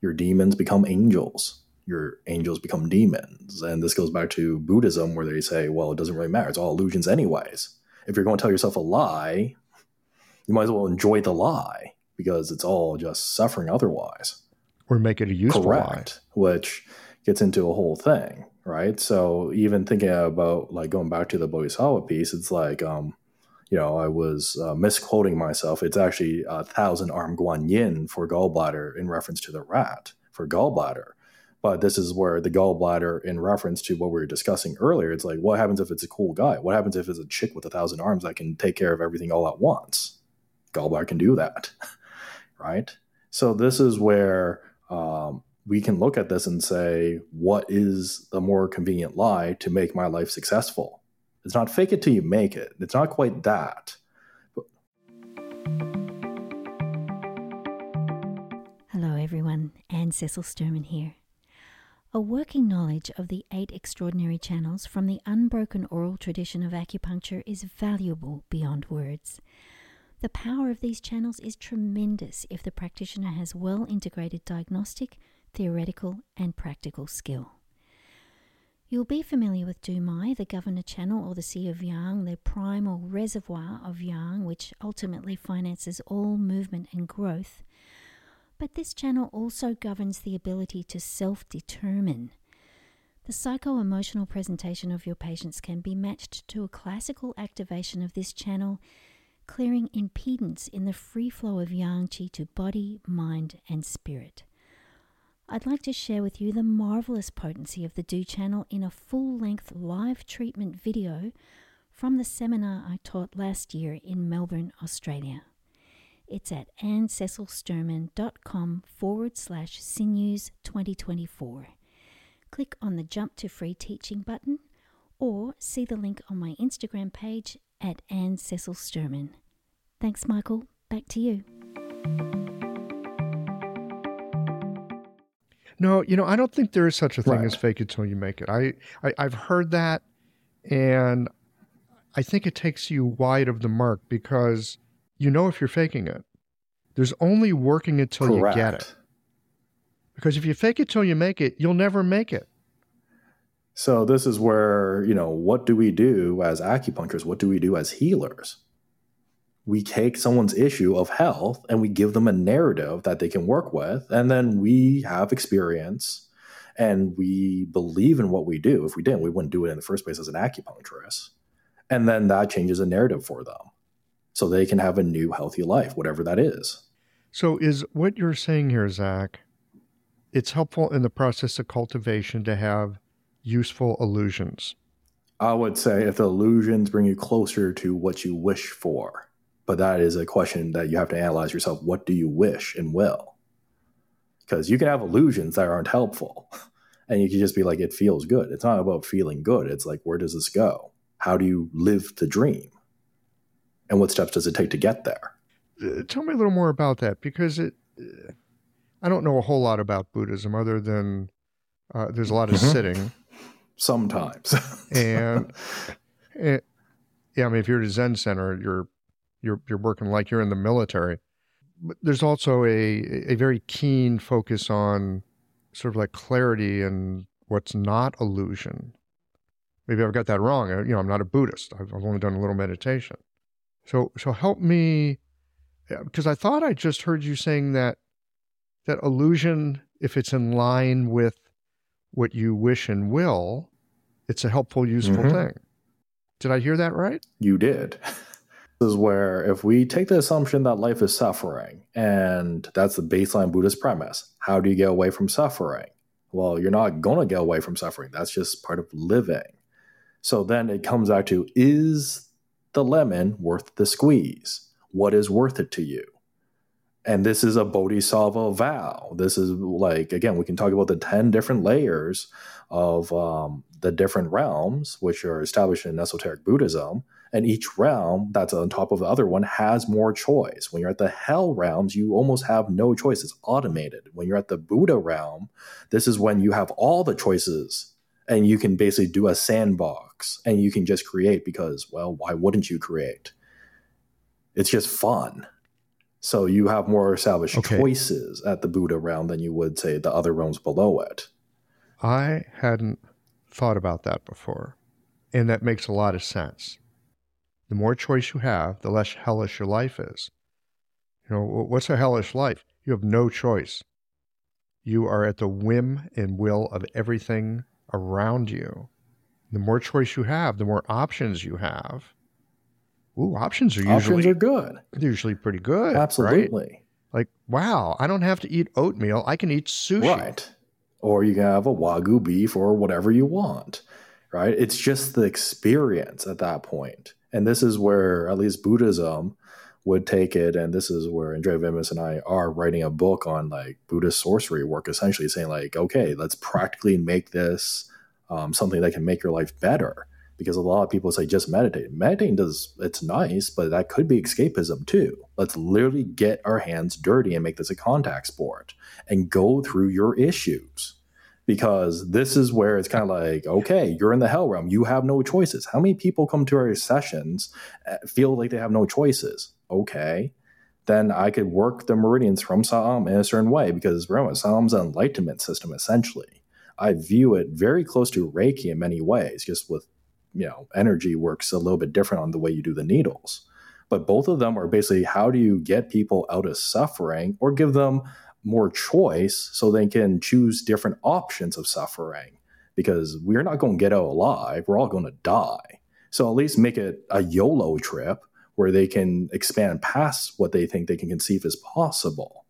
Your demons become angels. Your angels become demons. And this goes back to Buddhism, where they say, well, it doesn't really matter. It's all illusions, anyways. If you're going to tell yourself a lie, you might as well enjoy the lie because it's all just suffering otherwise. Or make it a useful Correct, lie. Which gets into a whole thing, right? So even thinking about like going back to the Bodhisattva piece, it's like, um, you know, I was uh, misquoting myself. It's actually a thousand arm guan yin for gallbladder in reference to the rat for gallbladder. But this is where the gallbladder, in reference to what we were discussing earlier, it's like, what happens if it's a cool guy? What happens if it's a chick with a thousand arms that can take care of everything all at once? gallbladder can do that, right? So this is where um, we can look at this and say, what is the more convenient lie to make my life successful? It's not fake it till you make it. It's not quite that. Hello, everyone. Anne Cecil Sturman here. A working knowledge of the eight extraordinary channels from the unbroken oral tradition of acupuncture is valuable beyond words. The power of these channels is tremendous if the practitioner has well integrated diagnostic, theoretical, and practical skill. You'll be familiar with Dumai, the governor channel, or the Sea of Yang, the primal reservoir of Yang, which ultimately finances all movement and growth. But this channel also governs the ability to self determine. The psycho emotional presentation of your patients can be matched to a classical activation of this channel, clearing impedance in the free flow of yang qi to body, mind, and spirit. I'd like to share with you the marvelous potency of the Do channel in a full length live treatment video from the seminar I taught last year in Melbourne, Australia. It's at anncecilsturman.com forward slash sinews 2024. Click on the Jump to Free Teaching button or see the link on my Instagram page at Anne Cecil Sturman. Thanks, Michael. Back to you. No, you know, I don't think there is such a thing Right. as fake it till you make it. I, I I've heard that, and I think it takes you wide of the mark because you know if you're faking it. There's only working it till you get it. Because if you fake it till you make it, you'll never make it. So this is where, you know, what do we do as acupuncturists? What do we do as healers? We take someone's issue of health and we give them a narrative that they can work with. And then we have experience and we believe in what we do. If we didn't, we wouldn't do it in the first place as an acupuncturist. And then that changes a narrative for them. So they can have a new healthy life, whatever that is. So is what you're saying here, Zach? It's helpful in the process of cultivation to have useful illusions. I would say if the illusions bring you closer to what you wish for, but that is a question that you have to analyze yourself. What do you wish and will? Because you can have illusions that aren't helpful, and you can just be like, it feels good. It's not about feeling good. It's like, where does this go? How do you live the dream? And what steps does it take to get there? Uh, tell me a little more about that because it. uh, I don't know a whole lot about Buddhism other than uh, there's a lot of Mhm. sitting, Sometimes. and eh, yeah, I mean, if you're at a Zen center, you're you're you're working like you're in the military. But there's also a a very keen focus on sort of like clarity and what's not illusion. Maybe I've got that wrong. You know, I'm not a Buddhist. I've I've only done a little meditation. So so help me, because I thought I just heard you saying that that illusion, if it's in line with what you wish and will, it's a helpful, useful Mhm. thing. Did I hear that right? you did. This is where, if we take the assumption that life is suffering, and that's the baseline Buddhist premise, how do you get away from suffering? Well, you're not going to get away from suffering. That's just part of living. So then it comes out to is the lemon worth the squeeze? What is worth it to you? And this is a bodhisattva vow. This is like, again, we can talk about the 10 different layers of um, the different realms, which are established in esoteric Buddhism. And each realm that's on top of the other one has more choice. When you're at the hell realms, you almost have no choice. It's automated. When you're at the Buddha realm, this is when you have all the choices and you can basically do a sandbox and you can just create because, well, why wouldn't you create? It's just fun. So you have more established Okay. choices at the Buddha realm than you would say the other realms below it. I hadn't thought about that before. And that makes a lot of sense. The more choice you have, the less hellish your life is. You know, what's a hellish life? You have no choice. You are at the whim and will of everything around you. The more choice you have, the more options you have. Ooh, options are usually Options are good. they're usually pretty good. Right? Absolutely. Like, wow, I don't have to eat oatmeal. I can eat sushi. Right. Or you can have a Wagyu beef or whatever you want. Right. It's just the experience at that point. And this is where, at least Buddhism would take it, and this is where Andrea Wimbush and I are writing a book on like Buddhist sorcery work, essentially saying like, okay, let's practically make this um, something that can make your life better. Because a lot of people say just meditate. Meditating does it's nice, but that could be escapism too. Let's literally get our hands dirty and make this a contact sport and go through your issues because this is where it's kind of like, okay, you're in the hell realm. You have no choices. How many people come to our sessions uh, feel like they have no choices? Okay, then I could work the meridians from Sa'am in a certain way because remember, Sa'am's an enlightenment system essentially. I view it very close to Reiki in many ways, just with you know, energy works a little bit different on the way you do the needles. But both of them are basically how do you get people out of suffering or give them more choice so they can choose different options of suffering because we're not going to get out alive. We're all going to die. So at least make it a YOLO trip where they can expand past what they think they can conceive as possible.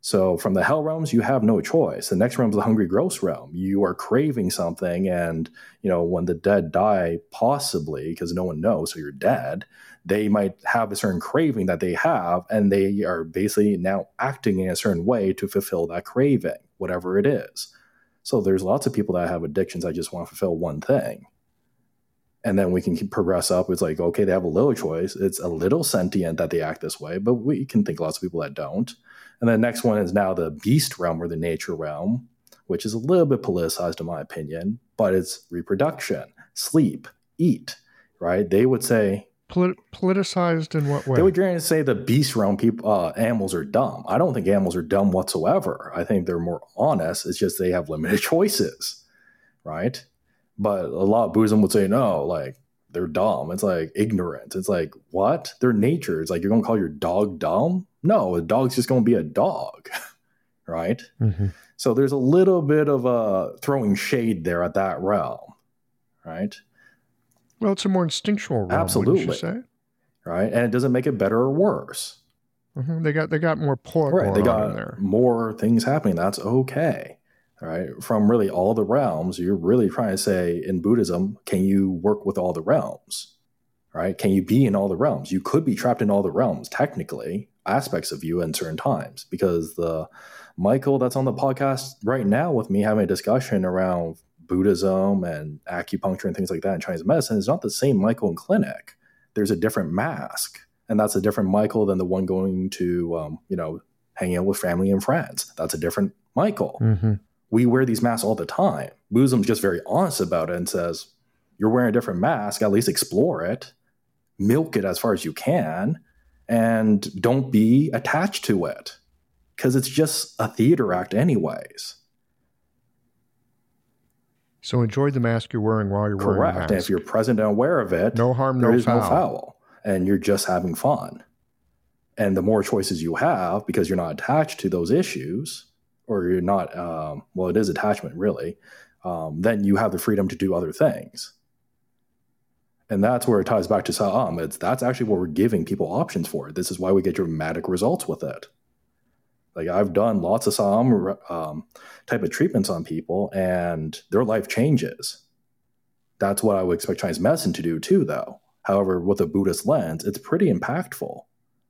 So from the hell realms, you have no choice. The next realm is the hungry ghost realm. You are craving something, and you know when the dead die, possibly because no one knows, so you're dead they might have a certain craving that they have, and they are basically now acting in a certain way to fulfill that craving, whatever it is. So there's lots of people that have addictions that just want to fulfill one thing. And then we can progress up. It's like, okay, they have a little choice. It's a little sentient that they act this way, but we can think lots of people that don't. And the next one is now the beast realm or the nature realm, which is a little bit politicized in my opinion, but it's reproduction, sleep, eat, right? They would say, Polit- politicized in what way? They would try to say the beast realm people uh, animals are dumb. I don't think animals are dumb whatsoever. I think they're more honest. It's just they have limited choices, right? But a lot of Buddhism would say no, like they're dumb. It's like ignorant. It's like what? Their nature. It's like you're gonna call your dog dumb? No, a dog's just gonna be a dog, right? Mm-hmm. So there's a little bit of a uh, throwing shade there at that realm, right? Well, it's a more instinctual realm, Absolutely. say? Right, and it doesn't make it better or worse. Mm-hmm. They got they got more pork. Right, they got more things happening. That's okay. Right, from really all the realms, you're really trying to say in Buddhism, can you work with all the realms? Right? Can you be in all the realms? You could be trapped in all the realms, technically, aspects of you in certain times, because the Michael that's on the podcast right now with me having a discussion around Buddhism and acupuncture and things like that in Chinese medicine is not the same Michael in clinic. There's a different mask, and that's a different Michael than the one going to, um, you know, hanging out with family and friends. That's a different Michael. Mm-hmm. We wear these masks all the time. Buddhism's just very honest about it and says, you're wearing a different mask, at least explore it, milk it as far as you can, and don't be attached to it because it's just a theater act, anyways. So enjoy the mask you're wearing while you're Correct. wearing the mask. And if you're present and aware of it, no harm, no foul. no foul. And you're just having fun. And the more choices you have, because you're not attached to those issues, or you're not, um, well, it is attachment really, um, then you have the freedom to do other things. And that's where it ties back to Sa'am. It's that's actually what we're giving people options for. This is why we get dramatic results with it. Like I've done lots of Sa'am um, type of treatments on people, and their life changes. That's what I would expect Chinese medicine to do too, though. However, with a Buddhist lens, it's pretty impactful.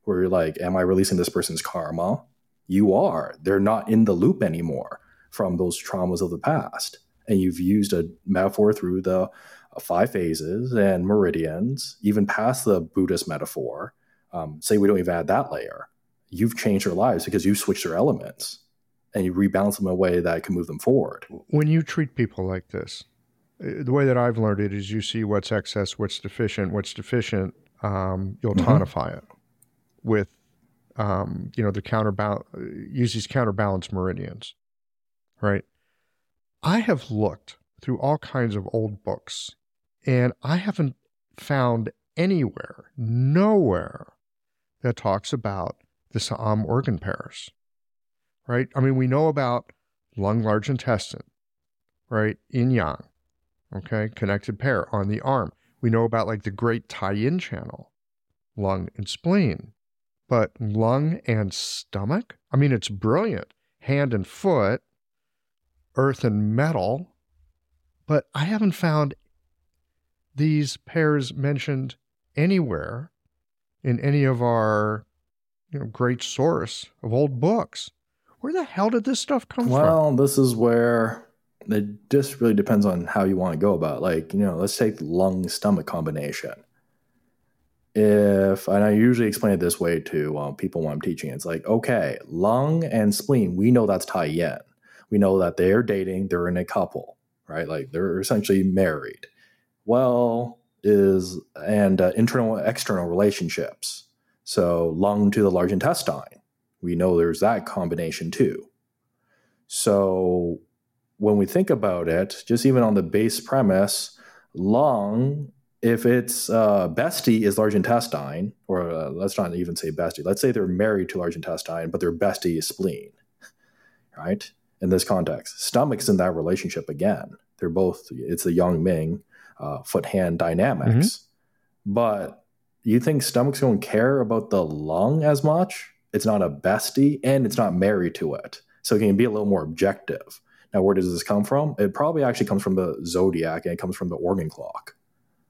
Where you're like, "Am I releasing this person's karma?" You are. They're not in the loop anymore from those traumas of the past, and you've used a metaphor through the five phases and meridians, even past the Buddhist metaphor. Um, say we don't even add that layer you've changed their lives because you switched their elements and you rebalance them in a way that can move them forward. When you treat people like this, uh, the way that I've learned it is you see what's excess, what's deficient, what's deficient, um, you'll mm-hmm. tonify it with, um, you know, the counterbalance, use these counterbalance meridians, right? I have looked through all kinds of old books and I haven't found anywhere, nowhere that talks about the Sa'am organ pairs, right? I mean, we know about lung, large intestine, right? Yin yang, okay? Connected pair on the arm. We know about like the great tie in channel, lung and spleen. But lung and stomach? I mean, it's brilliant. Hand and foot, earth and metal. But I haven't found these pairs mentioned anywhere in any of our you know great source of old books. Where the hell did this stuff come well, from? Well, this is where it just really depends on how you want to go about. It. Like you know, let's take lung stomach combination. If and I usually explain it this way to um, people when I'm teaching, it's like okay, lung and spleen, we know that's Tai Yin. We know that they're dating, they're in a couple, right? Like they're essentially married. Well, is and uh, internal external relationships. So lung to the large intestine. We know there's that combination too. So when we think about it, just even on the base premise, lung, if its uh, bestie is large intestine, or uh, let's not even say bestie, let's say they're married to large intestine, but their bestie is spleen, right? In this context, stomach's in that relationship again. They're both, it's the yang ming uh, foot hand dynamics. Mm-hmm. But you think stomach's don't care about the lung as much? It's not a bestie and it's not married to it. So it can be a little more objective. Now, where does this come from? It probably actually comes from the zodiac and it comes from the organ clock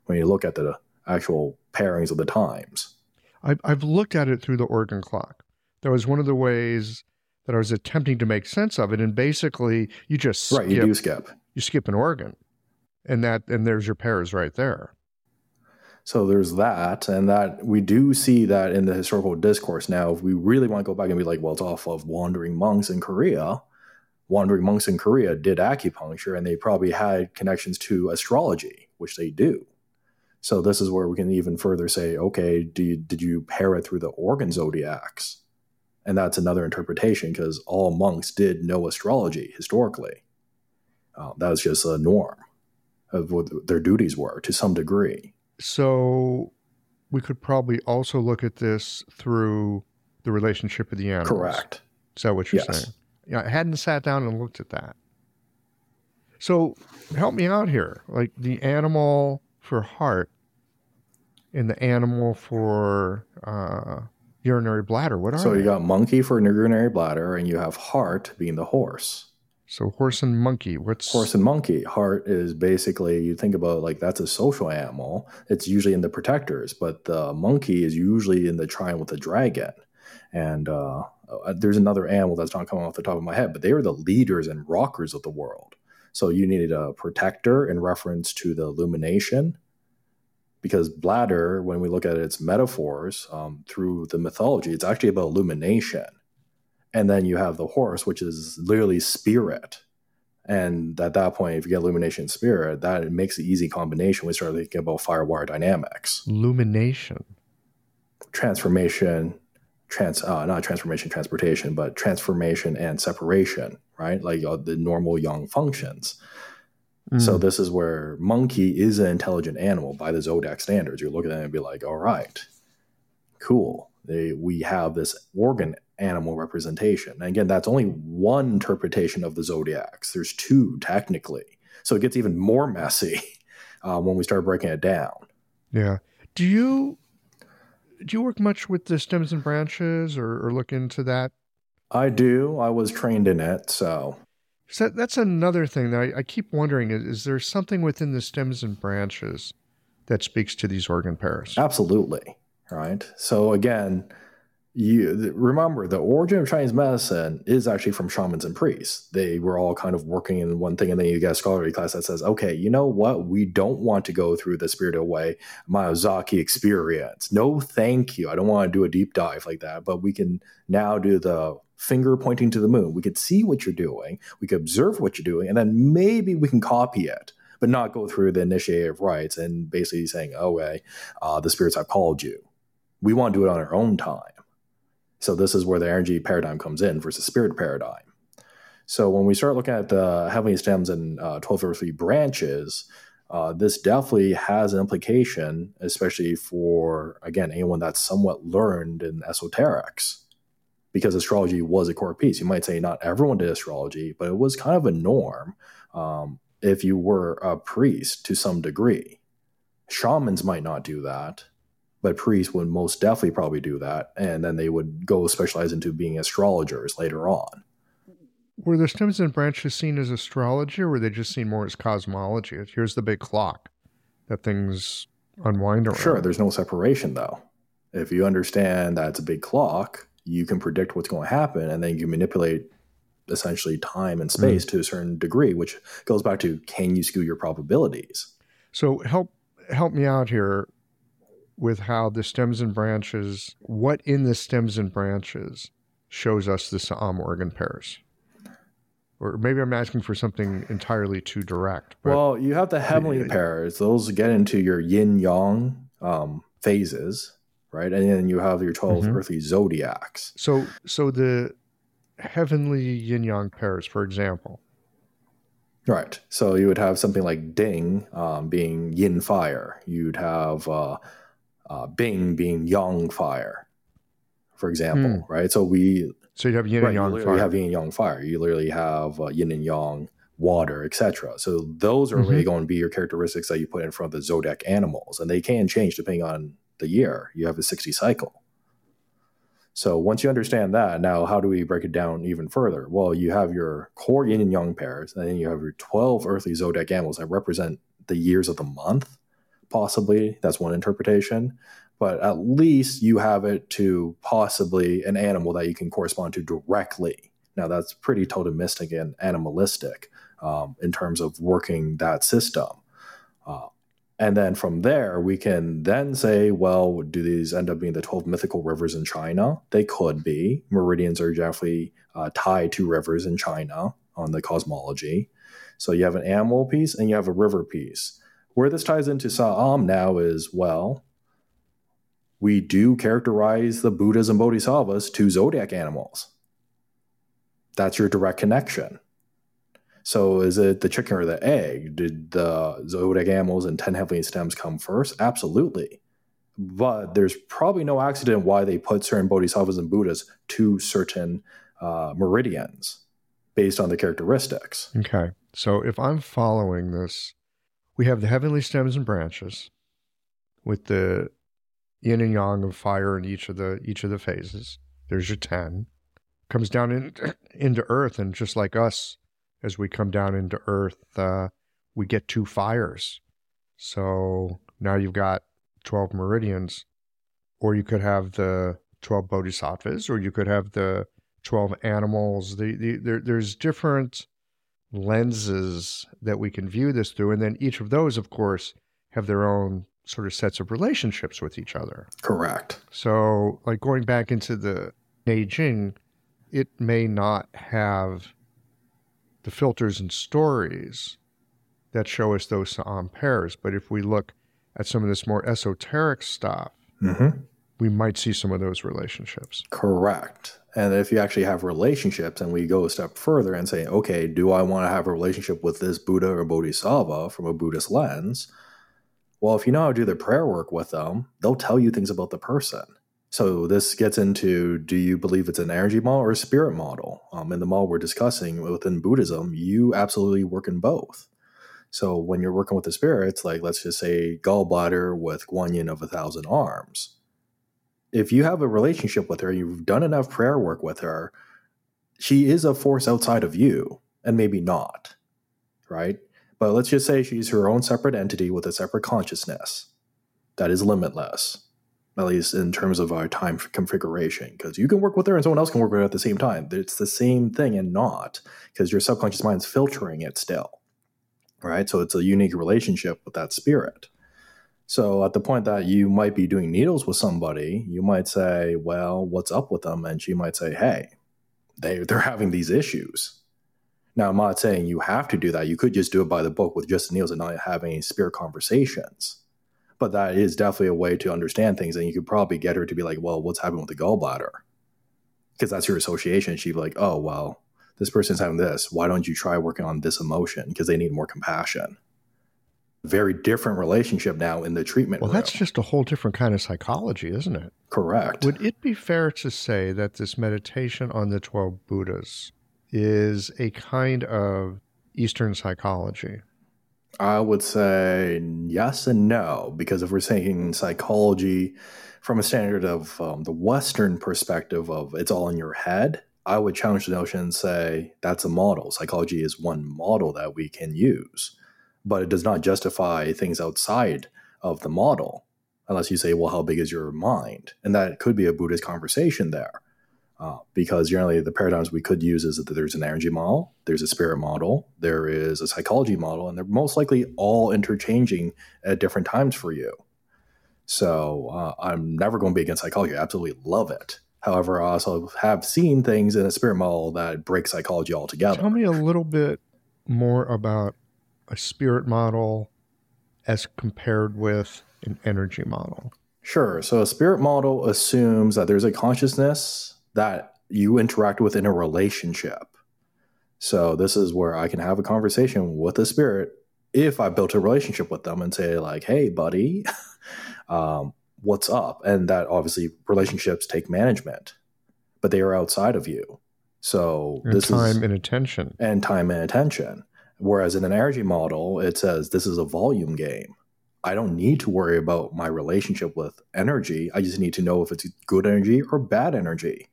when you look at the actual pairings of the times. I've looked at it through the organ clock. That was one of the ways that I was attempting to make sense of it. And basically, you just skip, right. You do skip. You skip an organ, and that and there's your pairs right there. So there's that, and that we do see that in the historical discourse. Now, if we really want to go back and be like, well, it's off of wandering monks in Korea. Wandering monks in Korea did acupuncture, and they probably had connections to astrology, which they do. So this is where we can even further say, okay, you, did you pair it through the organ zodiacs? And that's another interpretation because all monks did know astrology historically. Uh, that was just a norm of what their duties were to some degree. So we could probably also look at this through the relationship of the animals. Correct. Is that what you're yes. saying? Yeah, I hadn't sat down and looked at that. So help me out here. Like the animal for heart and the animal for uh, urinary bladder. What are so they? you got monkey for urinary bladder, and you have heart being the horse. So horse and monkey. What's horse and monkey? Heart is basically you think about like that's a social animal. It's usually in the protectors, but the monkey is usually in the triune with the dragon. And uh, uh, there's another animal that's not coming off the top of my head, but they were the leaders and rockers of the world. So you needed a protector in reference to the illumination, because bladder, when we look at its metaphors um, through the mythology, it's actually about illumination and then you have the horse, which is literally spirit. And at that point, if you get illumination spirit, that makes the easy combination. We start thinking about fire firewire dynamics. Illumination. Transformation, trans uh, not transformation, transportation, but transformation and separation, right? Like uh, the normal yang functions. Mm. So this is where monkey is an intelligent animal by the zodiac standards. You look at it and be like, all right, cool. They, we have this organ animal representation. And again, that's only one interpretation of the zodiacs. There's two technically, so it gets even more messy uh, when we start breaking it down. Yeah. Do you do you work much with the stems and branches, or, or look into that? I do. I was trained in it, so. So that's another thing that I, I keep wondering: is, is there something within the stems and branches that speaks to these organ pairs? Absolutely. Right. So again, you remember the origin of Chinese medicine is actually from shamans and priests. They were all kind of working in one thing, and then you get a scholarly class that says, "Okay, you know what? We don't want to go through the spiritual way, Miyazaki experience. No, thank you. I don't want to do a deep dive like that. But we can now do the finger pointing to the moon. We could see what you're doing. We could observe what you're doing, and then maybe we can copy it." But not go through the initiative rites and basically saying, "Okay, uh, the spirits have called you." We want to do it on our own time so this is where the energy paradigm comes in versus spirit paradigm. So when we start looking at the heavenly stems and uh, 12 earthly branches, uh, this definitely has an implication, especially for, again, anyone that's somewhat learned in esoterics, because astrology was a core piece. You might say not everyone did astrology, but it was kind of a norm um, if you were a priest to some degree. Shamans might not do that, but priests would most definitely probably do that and then they would go specialize into being astrologers later on. Were the stems and branches seen as astrology or were they just seen more as cosmology? Here's the big clock that things unwind around. Sure there's no separation though. If you understand that it's a big clock, you can predict what's going to happen and then you manipulate essentially time and space mm. to a certain degree, which goes back to can you skew your probabilities? So help help me out here with how the stems and branches, what in the stems and branches shows us the Sa'am organ pairs? Or maybe I'm asking for something entirely too direct. well, you have the heavenly pairs; those get into your yin yang um, phases, right? And then you have your 12 mm-hmm. earthly zodiacs. So, so the heavenly yin yang pairs, for example. Right. So you would have something like Ding um, being yin fire. You'd have uh, uh, Bing being yang fire, for example. Mm. Right. So we. So you have yin right, and yang you fire. You have yin and yang fire. You literally have uh, yin and yang water, etc. So those are mm-hmm. really going to be your characteristics that you put in front of the zodiac animals, and they can change depending on the year. You have a 60 cycle. So once you understand that, now how do we break it down even further? Well, you have your core yin and yang pairs, and then you have your 12 earthly zodiac animals that represent the years of the month, possibly. That's one interpretation. But at least you have it to possibly an animal that you can correspond to directly. Now, that's pretty totemistic and animalistic um, in terms of working that system. Uh, and then from there, we can then say, well, do these end up being the 12 mythical rivers in China? They could be. Meridians are definitely uh, tied to rivers in China on the cosmology. So you have an animal piece and you have a river piece. Where this ties into Sa'am now is, well, we do characterize the Buddhas and Bodhisattvas to zodiac animals. That's your direct connection. So is it the chicken or the egg? Did the zodiac animals and 10 heavenly stems come first? Absolutely. But there's probably no accident why they put certain bodhisattvas and Buddhas to certain uh, meridians based on the characteristics. Okay. So if I'm following this, we have the heavenly stems and branches with the yin and yang of fire in each of the each of the phases. There's your 10. Comes down in, into earth and just like us, as we come down into Earth, uh, we get two fires. So now you've got 12 meridians, or you could have the 12 bodhisattvas, or you could have the 12 animals. The, the, there, there's different lenses that we can view this through. And then each of those, of course, have their own sort of sets of relationships with each other. Correct. So, like going back into the Neijing, it may not have the filters and stories that show us those Sa'am pairs. But if we look at some of this more esoteric stuff, mm-hmm. We might see some of those relationships. Correct. And if you actually have relationships, and we go a step further and say, okay, do I want to have a relationship with this Buddha or Bodhisattva from a Buddhist lens? Well, if you know how to do the prayer work with them, they'll tell you things about the person. So this gets into do you believe it's an energy model or a spirit model? Um, in the model we're discussing within Buddhism, you absolutely work in both. So when you're working with the spirits, like let's just say gallbladder with guanyin of a thousand arms, if you have a relationship with her, you've done enough prayer work with her, she is a force outside of you, and maybe not, right? But let's just say she's her own separate entity with a separate consciousness that is limitless at least in terms of our time configuration, because you can work with her and someone else can work with her at the same time. It's the same thing and not, because your subconscious mind's filtering it still, right? So it's a unique relationship with that spirit. So at the point that you might be doing needles with somebody, you might say, "Well, what's up with them?" And she might say, "Hey, they they're having these issues." Now, I'm not saying you have to do that. You could just do it by the book with just needles and not have any spirit conversations but that is definitely a way to understand things. And you could probably get her to be like, well, what's happening with the gallbladder? Because that's your association. She'd be like, oh, well, this person's having this. Why don't you try working on this emotion? Because they need more compassion. Very different relationship now in the treatment. Well, that's just a whole different kind of psychology, isn't it? Correct. Would it be fair to say that this meditation on the 12 Buddhas is a kind of Eastern psychology? I would say yes and no, because if we're saying psychology from a standard of um, the Western perspective of it's all in your head, I would challenge the notion and say that's a model. Psychology is one model that we can use, but it does not justify things outside of the model. unless you say, well, how big is your mind? And that could be a Buddhist conversation there. Uh, because generally the paradigms we could use is that there's an energy model, there's a spirit model, there is a psychology model, and they're most likely all interchanging at different times for you. So uh, I'm never going to be against psychology. I absolutely love it. However, I also have seen things in a spirit model that break psychology altogether. Tell me a little bit more about a spirit model as compared with an energy model. Sure. So a spirit model assumes that there's a consciousness that you interact with in a relationship. So this is where I can have a conversation with a spirit if I built a relationship with them and say like, "Hey, buddy, um, what's up?" And that obviously relationships take management, but they are outside of you. So and this time is and attention. and time and attention. Whereas in an energy model, it says this is a volume game. I don't need to worry about my relationship with energy. I just need to know if it's good energy or bad energy.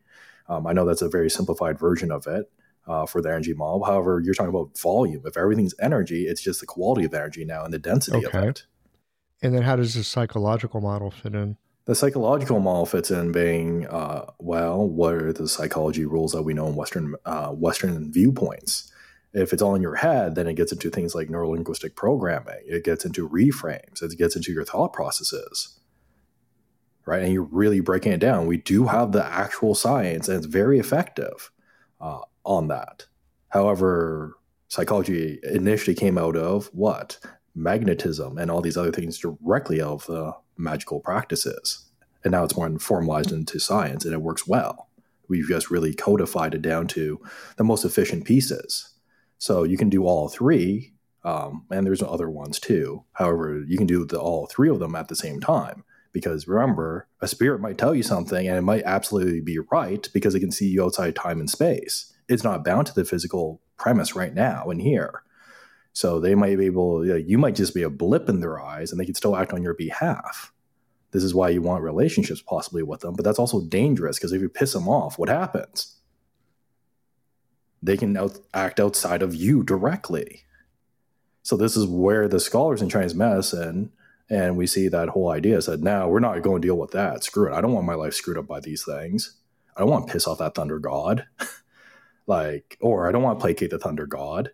Um, I know that's a very simplified version of it uh, for the energy model. However, you're talking about volume. If everything's energy, it's just the quality of energy now and the density of it. And then how does the psychological model fit in? The psychological model fits in being, uh, well, what are the psychology rules that we know in Western uh, Western viewpoints? If it's all in your head, then it gets into things like neurolinguistic programming. It gets into reframes. It gets into your thought processes, right? And you're really breaking it down. We do have the actual science, and it's very effective uh, on that. However, psychology initially came out of what magnetism and all these other things directly out of the magical practices. And now it's more formalized into science and it works well. We've just really codified it down to the most efficient pieces. So you can do all three, um, and there's other ones too. However, you can do the, all three of them at the same time. Because remember, a spirit might tell you something and it might absolutely be right because it can see you outside time and space. It's not bound to the physical premise right now and here. So they might be able, you, know, you might just be a blip in their eyes and they can still act on your behalf. This is why you want relationships possibly with them, but that's also dangerous because if you piss them off, what happens? They can out, act outside of you directly. So this is where the scholars in Chinese medicine, and we see that whole idea said, now we're not going to deal with that. Screw it. I don't want my life screwed up by these things. I don't want to piss off that thunder god. like, or I don't want to placate the thunder god.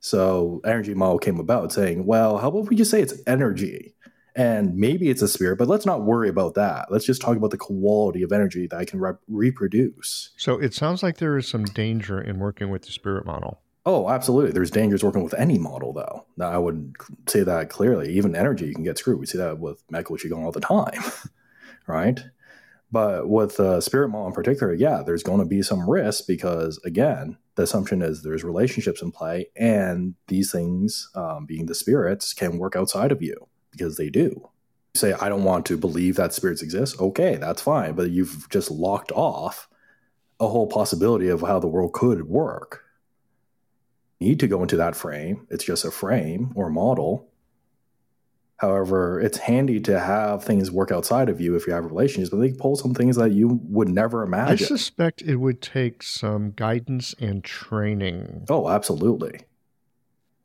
So energy model came about saying, well, how about we just say it's energy? And maybe it's a spirit, but let's not worry about that. Let's just talk about the quality of energy that I can re- reproduce. So it sounds like there is some danger in working with the spirit model. Oh, absolutely. There's dangers working with any model, though. Now, I would say that clearly. Even energy, you can get screwed. We see that with medical qigong all the time, right? But with uh, spirit model in particular, yeah, there's going to be some risk because, again, the assumption is there's relationships in play, and these things, um, being the spirits, can work outside of you because they do. You say, I don't want to believe that spirits exist. Okay, that's fine. But you've just locked off a whole possibility of how the world could work You need to go into that frame. It's just a frame or model. However, it's handy to have things work outside of you if you have relationships, but they pull some things that you would never imagine. I suspect it would take some guidance and training. oh, absolutely.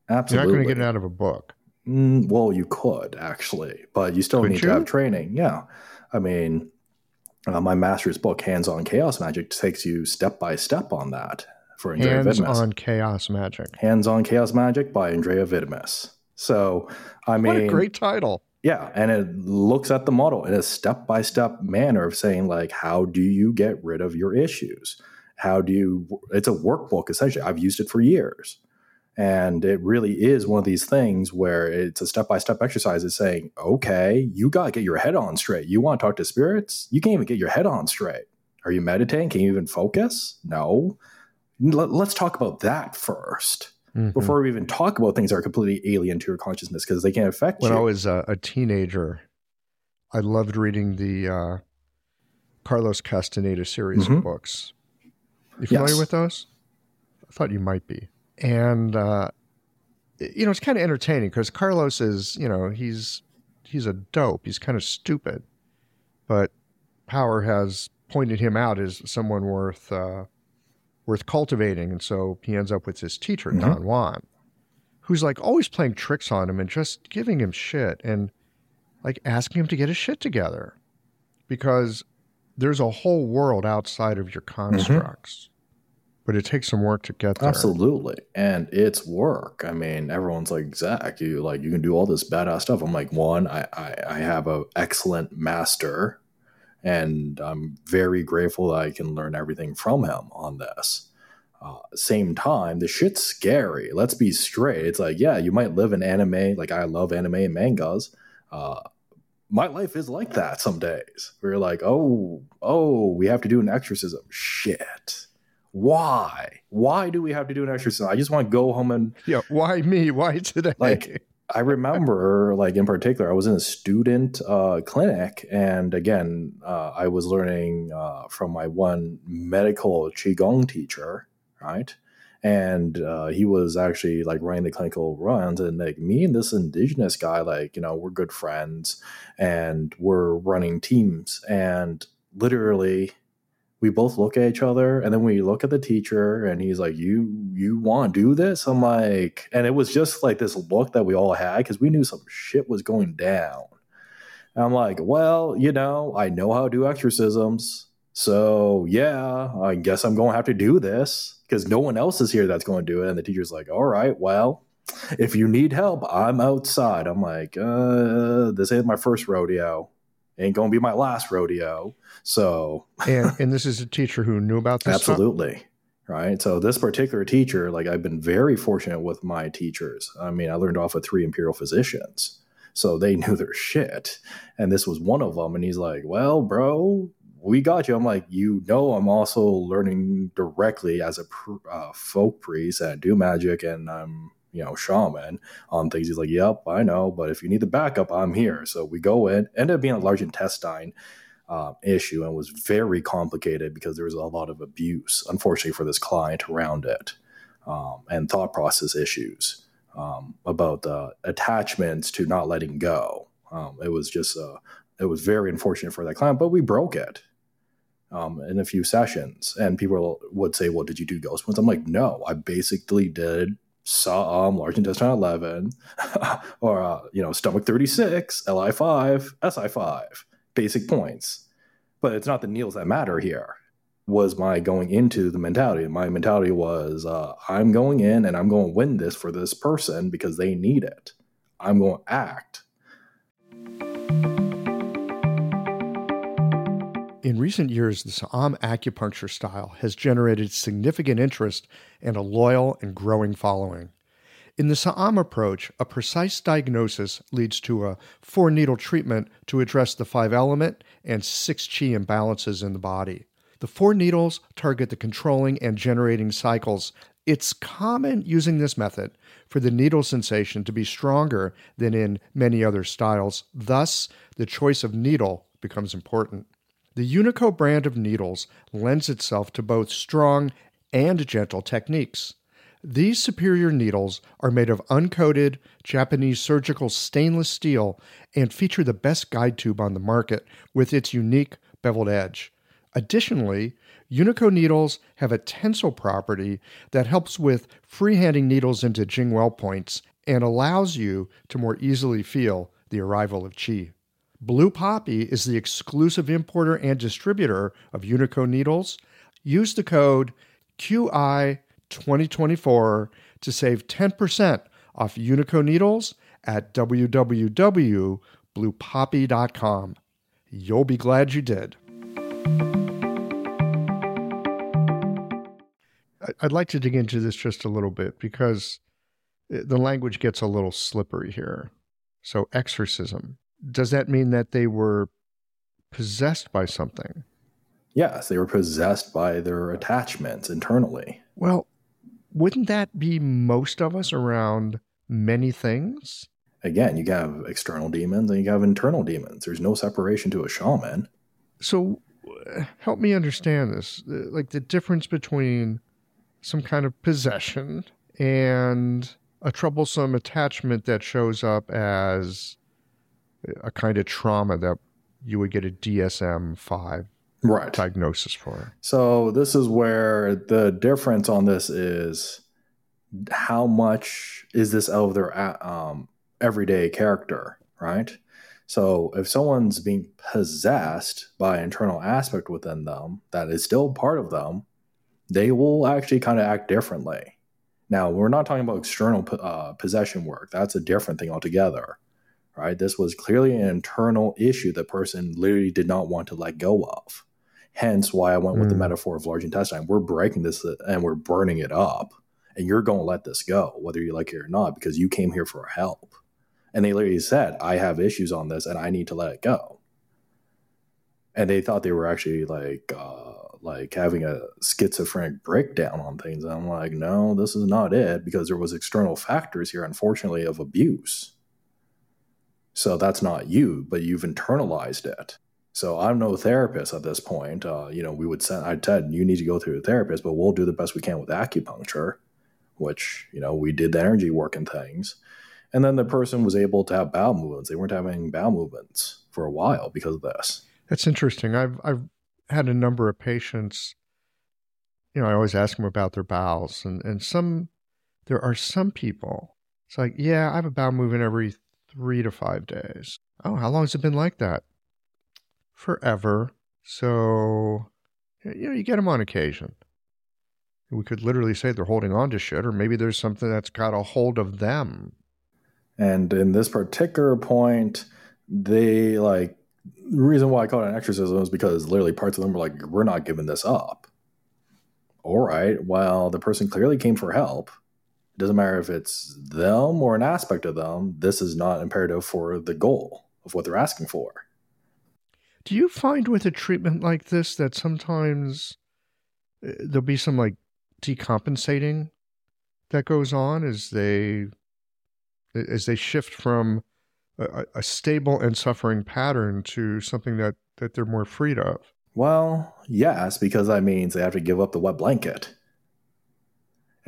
Absolutely. You're not going to get it out of a book. Mm, well, you could actually, but you still Could need you? to have training. Yeah. I mean, uh, my master's book, Hands on Chaos Magic, takes you step by step on that for Andrieh Hands Vitimus. on chaos magic. Hands on Chaos Magic by Andrieh Vitimus. So, I mean, what a great title. Yeah, and it looks at the model in a step by step manner of saying, like, how do you get rid of your issues? How do you, it's a workbook essentially. I've used it for years. And it really is one of these things where it's a step by step exercise. It's saying, okay, you got to get your head on straight. You want to talk to spirits? You can't even get your head on straight. Are you meditating? Can you even focus? No. Let, let's talk about that first Mhm. before we even talk about things that are completely alien to your consciousness because they can affect when you. When I was a, a teenager, I loved reading the uh, Carlos Castaneda series Mhm. of books. You familiar Yes. with those? I thought you might be. And uh, you know, it's kind of entertaining because Carlos is, you know, he's he's a dope. He's kind of stupid, but Power has pointed him out as someone worth uh, worth cultivating, and so he ends up with his teacher Mhm. Don Juan, who's like always playing tricks on him and just giving him shit. And like asking him to get his shit together because there's a whole world outside of your constructs. But it takes some work to get there. Absolutely. And it's work. I mean, everyone's like, Zach, you like you can do all this badass stuff. I'm like, one, I I, I have a excellent master and I'm very grateful that I can learn everything from him on this. Uh, same time, the shit's scary. Let's be straight. It's like, yeah, you might live in anime, like I love anime and mangas. Uh, my life is like that some days. We're like, oh, oh, we have to do an exorcism. Shit. Why? Why do we have to do an exorcism? I just want to go home and Yeah, why me? Why today? like I remember, like in particular, I was in a student uh, clinic, and again, uh, I was learning uh, from my one medical qigong teacher, right? And uh, he was actually like running the clinical runs, and like me and this indigenous guy, like you know, we're good friends, and we're running teams, and literally we both look at each other and then we look at the teacher and he's like you you want to do this? I'm like and it was just like this look that we all had because we knew some shit was going down. And i'm like well you know i know how to do exorcisms so yeah i guess i'm going to have to do this because no one else is here that's going to do it. And the teacher's like all right well if you need help i'm outside. I'm like uh this ain't my first rodeo ain't gonna be my last rodeo. So and and this is a teacher who knew about this. absolutely. Stuff? Right. So this particular teacher, like I've been very fortunate with my teachers. I mean, I learned off of three imperial physicians. So they knew their shit. And this was one of them. And he's like, Well, bro, we got you. I'm like, you know, I'm also learning directly as a uh, folk priest and do magic, and I'm you know, shaman on things. He's like, yep, I know, but if you need the backup, I'm here. So we go in. Ended up being a large intestine uh, issue and was very complicated because there was a lot of abuse, unfortunately, for this client around it, um, and thought process issues um, about uh, attachments to not letting go. Um, it was just, uh, it was very unfortunate for that client, but we broke it. Um, in a few sessions, and people would say, "Well, did you do ghost ones?" I'm like, "No, I basically did saw um, large intestine 11 or uh, you know stomach 36 li5 si5 basic points. But it's not the needles that matter here was my going into the mentality. My mentality was uh, i'm going in and i'm going to win this for this person because they need it. I'm going to act In recent years, the Sa'am acupuncture style has generated significant interest and a loyal and growing following. In the Sa'am approach, a precise diagnosis leads to a four needle treatment to address the five element and six chi imbalances in the body. The four needles target the controlling and generating cycles. It's common using this method for the needle sensation to be stronger than in many other styles. Thus, the choice of needle becomes important. The Unico brand of needles lends itself to both strong and gentle techniques. These superior needles are made of uncoated Japanese surgical stainless steel and feature the best guide tube on the market with its unique beveled edge. Additionally, Unico needles have a tensile property that helps with freehanding needles into Jingwell points and allows you to more easily feel the arrival of chi. Blue Poppy is the exclusive importer and distributor of Unico needles. Use the code QI2024 to save 10% off Unico needles at www.bluepoppy.com. You'll be glad you did. I'd like to dig into this just a little bit because eh, the language gets a little slippery here. So, exorcism does that mean that they were possessed by something? Yes, they were possessed by their attachments internally. Well, wouldn't that be most of us around many things? Again, you have external demons and you have internal demons. There's no separation to a shaman. So, uh, help me understand this uh, like the difference between some kind of possession and a troublesome attachment that shows up as a kind of trauma that you would get a DSM 5 right. diagnosis for. So, this is where the difference on this is how much is this of their um, everyday character, right? So if someone's being possessed by an internal aspect within them that is still part of them, they will actually kind of act differently. Now, we're not talking about external uh, possession work. That's a different thing altogether, right? This was clearly an internal issue the person literally did not want to let go of. Hence why I went mm. with the hmm. metaphor of large intestine. We're breaking this and we're burning it up, and you're going to let this go, whether you like it or not, because you came here for help. And they literally said, I have issues on this and I need to let it go. And they thought they were actually like, uh, like having a schizophrenic breakdown on things. And I'm like, no, this is not it because there was external factors here, unfortunately, of abuse. So that's not you, but you've internalized it. So I'm no therapist at this point. Uh, you know, we would send, I said, you need to go through a therapist, but we'll do the best we can with acupuncture, which, you know, we did the energy work and things. And then the person was able to have bowel movements. They weren't having bowel movements for a while because of this. That's interesting. I've I've had a number of patients. You know, I always ask them about their bowels, and and some there are some people. It's like, yeah, I have a bowel movement every three to five days. Oh, how long has it been like that? Forever. So, you know, you get them on occasion. We could literally say they're holding on to shit, or maybe there's something that's got a hold of them and in this particular point, they like the reason why I call it an exorcism is because literally parts of them were like, we're not giving this up. All right, well, the person clearly came for help. Doesn't matter if it's them or an aspect of them, this is not imperative for the goal of what they're asking for. Do you find with a treatment like this that sometimes uh, there'll be some like decompensating that goes on as they as they shift from a, a stable and suffering pattern to something that that they're more freed of? Well, yes, because that means they have to give up the wet blanket.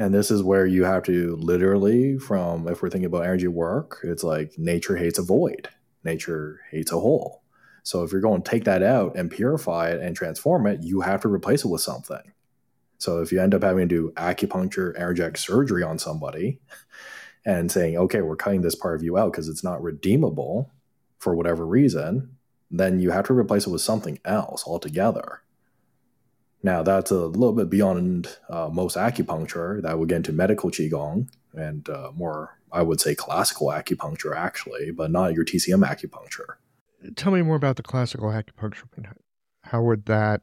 And this is where you have to literally, from if we're thinking about energy work, it's like nature hates a void, nature hates a hole. So if you're going to take that out and purify it and transform it, you have to replace it with something. So if you end up having to do acupuncture, energetic surgery on somebody, and saying, okay, we're cutting this part of you out because it's not redeemable for whatever reason, then you have to replace it with something else altogether. Now, that's a little bit beyond uh, most acupuncture. That would get into medical Qigong and uh, more, I would say, classical acupuncture, actually, but not your TCM acupuncture. Tell me more about the classical acupuncture. How would that?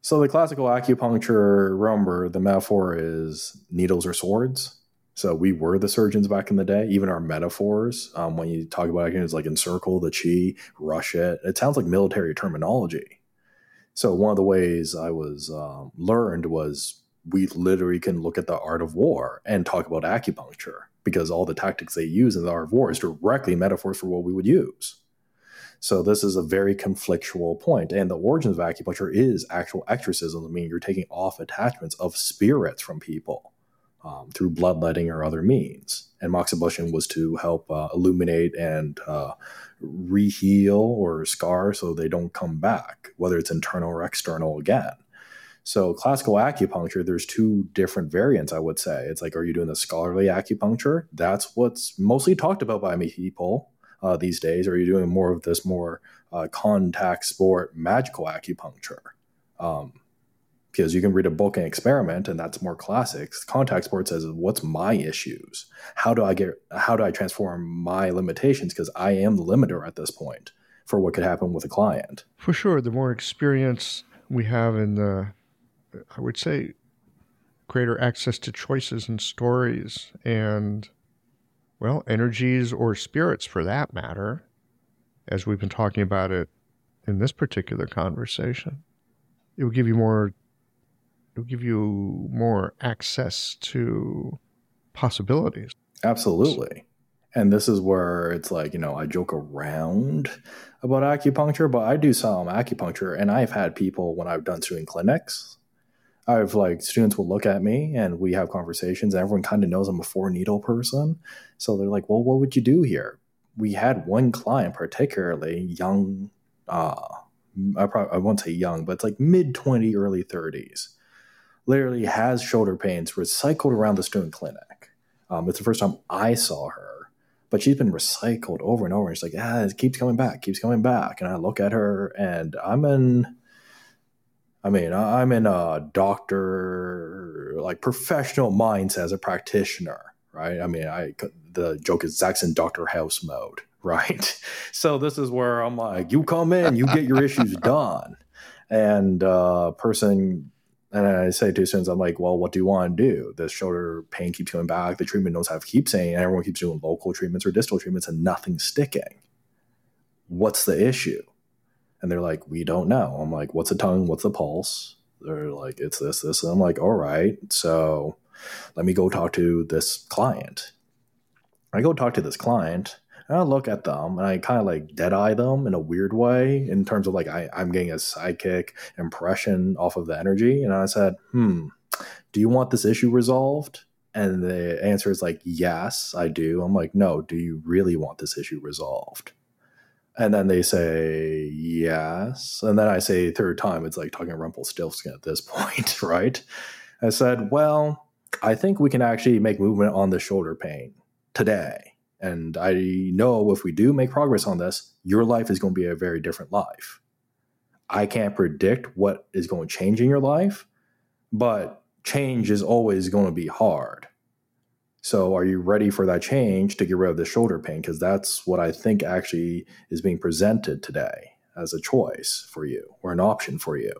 So, the classical acupuncture, remember, the metaphor is needles or swords. So we were the surgeons back in the day. Even our metaphors, um, when you talk about it, it's like encircle the chi, rush it. It sounds like military terminology. So one of the ways I was um, learned was we literally can look at the art of war and talk about acupuncture because all the tactics they use in the art of war is directly metaphors for what we would use. So this is a very conflictual point, and the origins of acupuncture is actual exorcism. I mean, you're taking off attachments of spirits from people um, through bloodletting or other means. And moxibustion was to help uh, illuminate and uh, reheal or scar so they don't come back, whether it's internal or external again. So classical acupuncture, there's two different variants, I would say. It's like, are you doing the scholarly acupuncture? That's what's mostly talked about by me people uh, these days. Or are you doing more of this more uh, contact sport magical acupuncture? Um, because you can read a book and experiment and that's more classics. Contact sport says what's my issues? How do i get how do i transform my limitations? Because i am the limiter at this point for what could happen with a client. For sure the more experience we have in the i would say greater access to choices and stories and well energies or spirits for that matter as we've been talking about it in this particular conversation it will give you more it'll give you more access to possibilities. Absolutely. And this is where it's like, you know, I joke around about acupuncture, but I do some acupuncture and I've had people when I've done student clinics, I've like students will look at me and we have conversations. And everyone kind of knows I'm a four needle person. So they're like, well, what would you do here? We had one client, particularly young, uh, I, probably, I won't say young, but it's like mid 20, early 30s literally has shoulder pains, recycled around the student clinic. Um, it's the first time I saw her, but she's been recycled over and over. And she's like, ah, it keeps coming back, keeps coming back. And I look at her and I'm in, I mean, I'm in a doctor, like professional mindset as a practitioner, right? I mean, I, the joke is Zac's in Dr. House mode, right? So this is where I'm like, you come in, you get your issues done. And uh person and I say to students, I'm like, well, what do you want to do? The shoulder pain keeps coming back. The treatment knows how to keep saying, everyone keeps doing local treatments or distal treatments and nothing's sticking. What's the issue? And they're like, we don't know. I'm like, what's the tongue? What's the pulse? They're like, it's this, this. And I'm like, all right. So let me go talk to this client. I go talk to this client and I look at them and I kind of like dead eye them in a weird way in terms of like I, I'm getting a psychic impression off of the energy. And I said, hmm, do you want this issue resolved? And the answer is like, yes, I do. I'm like, no, do you really want this issue resolved? And then they say, yes. And then I say, third time, it's like talking Rumpelstiltskin at this point, right? I said, well, I think we can actually make movement on the shoulder pain today and I know if we do make progress on this, your life is going to be a very different life. I can't predict what is going to change in your life, but change is always going to be hard. So, are you ready for that change to get rid of the shoulder pain? Because that's what I think actually is being presented today as a choice for you or an option for you.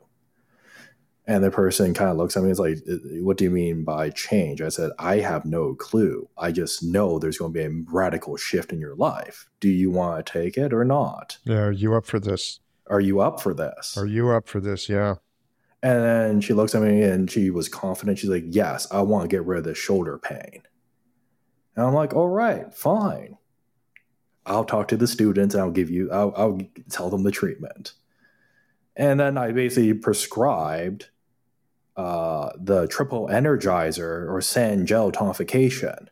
And the person kind of looks at me and is like, uh, What do you mean by change? I said, I have no clue. I just know there's going to be a radical shift in your life. Do you want to take it or not? Yeah. Are you up for this? Are you up for this? Are you up for this? Yeah. And then she looks at me and she was confident. She's like, Yes, I want to get rid of the shoulder pain. And I'm like, All right, fine. I'll talk to the students and I'll give you, I'll, I'll tell them the treatment. And then I basically prescribed uh, the triple energizer or San Jiao tonification.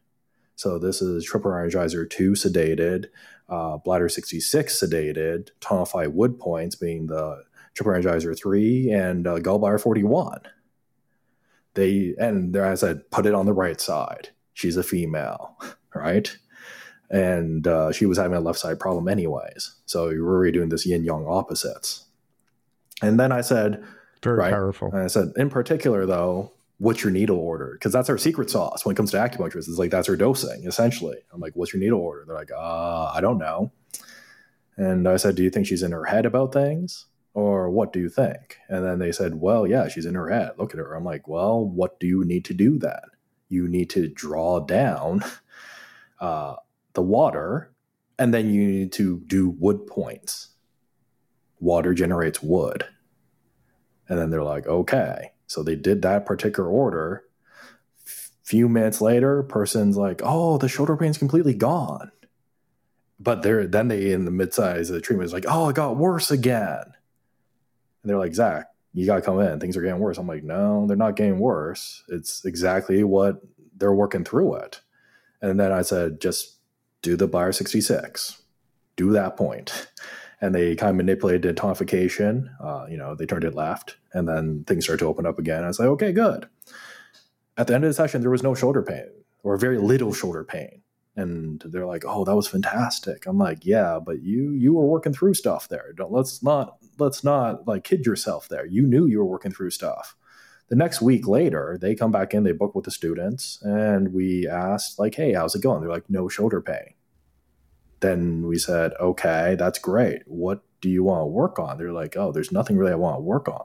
So this is triple energizer 2 sedated, uh, bladder 66 sedated, tonified wood points being the triple energizer 3 and uh, gallbladder 41. They and there I said put it on the right side. She's a female, right? And uh, she was having a left side problem anyways. So we were really doing this yin yang opposites. And then I said, very right? powerful. And I said, in particular, though, what's your needle order? Because that's our secret sauce when it comes to acupuncture. It's like that's our dosing, essentially. I'm like, what's your needle order? They're like, uh, I don't know. And I said, do you think she's in her head about things? Or what do you think? And then they said, well, yeah, she's in her head. Look at her. I'm like, well, what do you need to do then? You need to draw down uh, the water, and then you need to do wood points. Water generates wood and then they're like, okay. So they did that particular order. Few minutes later, person's like, oh, the shoulder pain's completely gone. But they're then they in the midsize of the treatment is like, oh, it got worse again. And they're like, Zac, you gotta come in. Things are getting worse. I'm like, no, they're not getting worse. It's exactly what they're working through it. And then I said, just do the Bladder 66. Do that point and they kind of manipulated tonification. Uh, you know, they turned it left, and then things started to open up again. I was like, okay, good. At the end of the session, there was no shoulder pain or very little shoulder pain, and they're like, "Oh, that was fantastic." I'm like, "Yeah, but you you were working through stuff there. Don't let's not let's not like kid yourself there. You knew you were working through stuff." The next week later, they come back in, they book with the students, and we asked like, "Hey, how's it going?" They're like, "No shoulder pain." Then we said, okay, that's great. What do you want to work on? They're like, oh, there's nothing really I want to work on.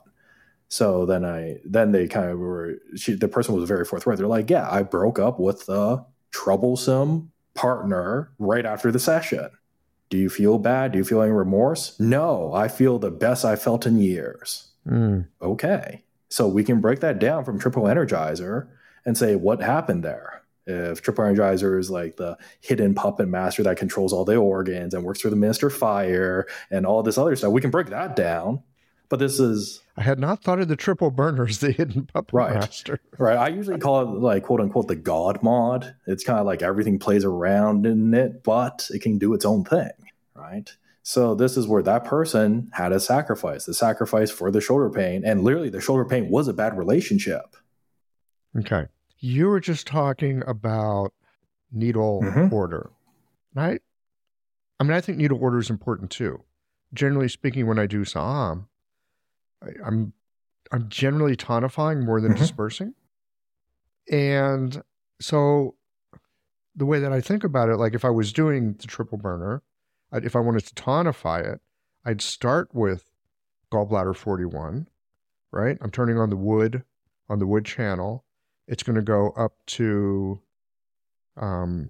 So then I, then they kind of were, she, the person was very forthright. They're like, yeah, I broke up with a troublesome partner right after the session. Do you feel bad? Do you feel any remorse? No, I feel the best I felt in years. Mm. Okay. So we can break that down from Triple Energizer and say, what happened there? If Triple Energizer is like the hidden puppet master that controls all the organs and works for the Minister of Fire and all this other stuff, we can break that down. But this is I had not thought of the triple burners, the hidden puppet right, master. Right. I usually call it like quote unquote the God mod. It's kind of like everything plays around in it, but it can do its own thing. Right. So this is where that person had a sacrifice, the sacrifice for the shoulder pain. And literally the shoulder pain was a bad relationship. Okay. You were just talking about needle mm-hmm. order. right? I, mean, I think needle order is important too. Generally speaking, when I do Sa'am, I, I'm I'm generally tonifying more than Mhm. dispersing. And so the way that I think about it, like if I was doing the triple burner, I'd, if I wanted to tonify it, I'd start with gallbladder 41, right? I'm turning on the wood on the wood channel. It's going to go up to um,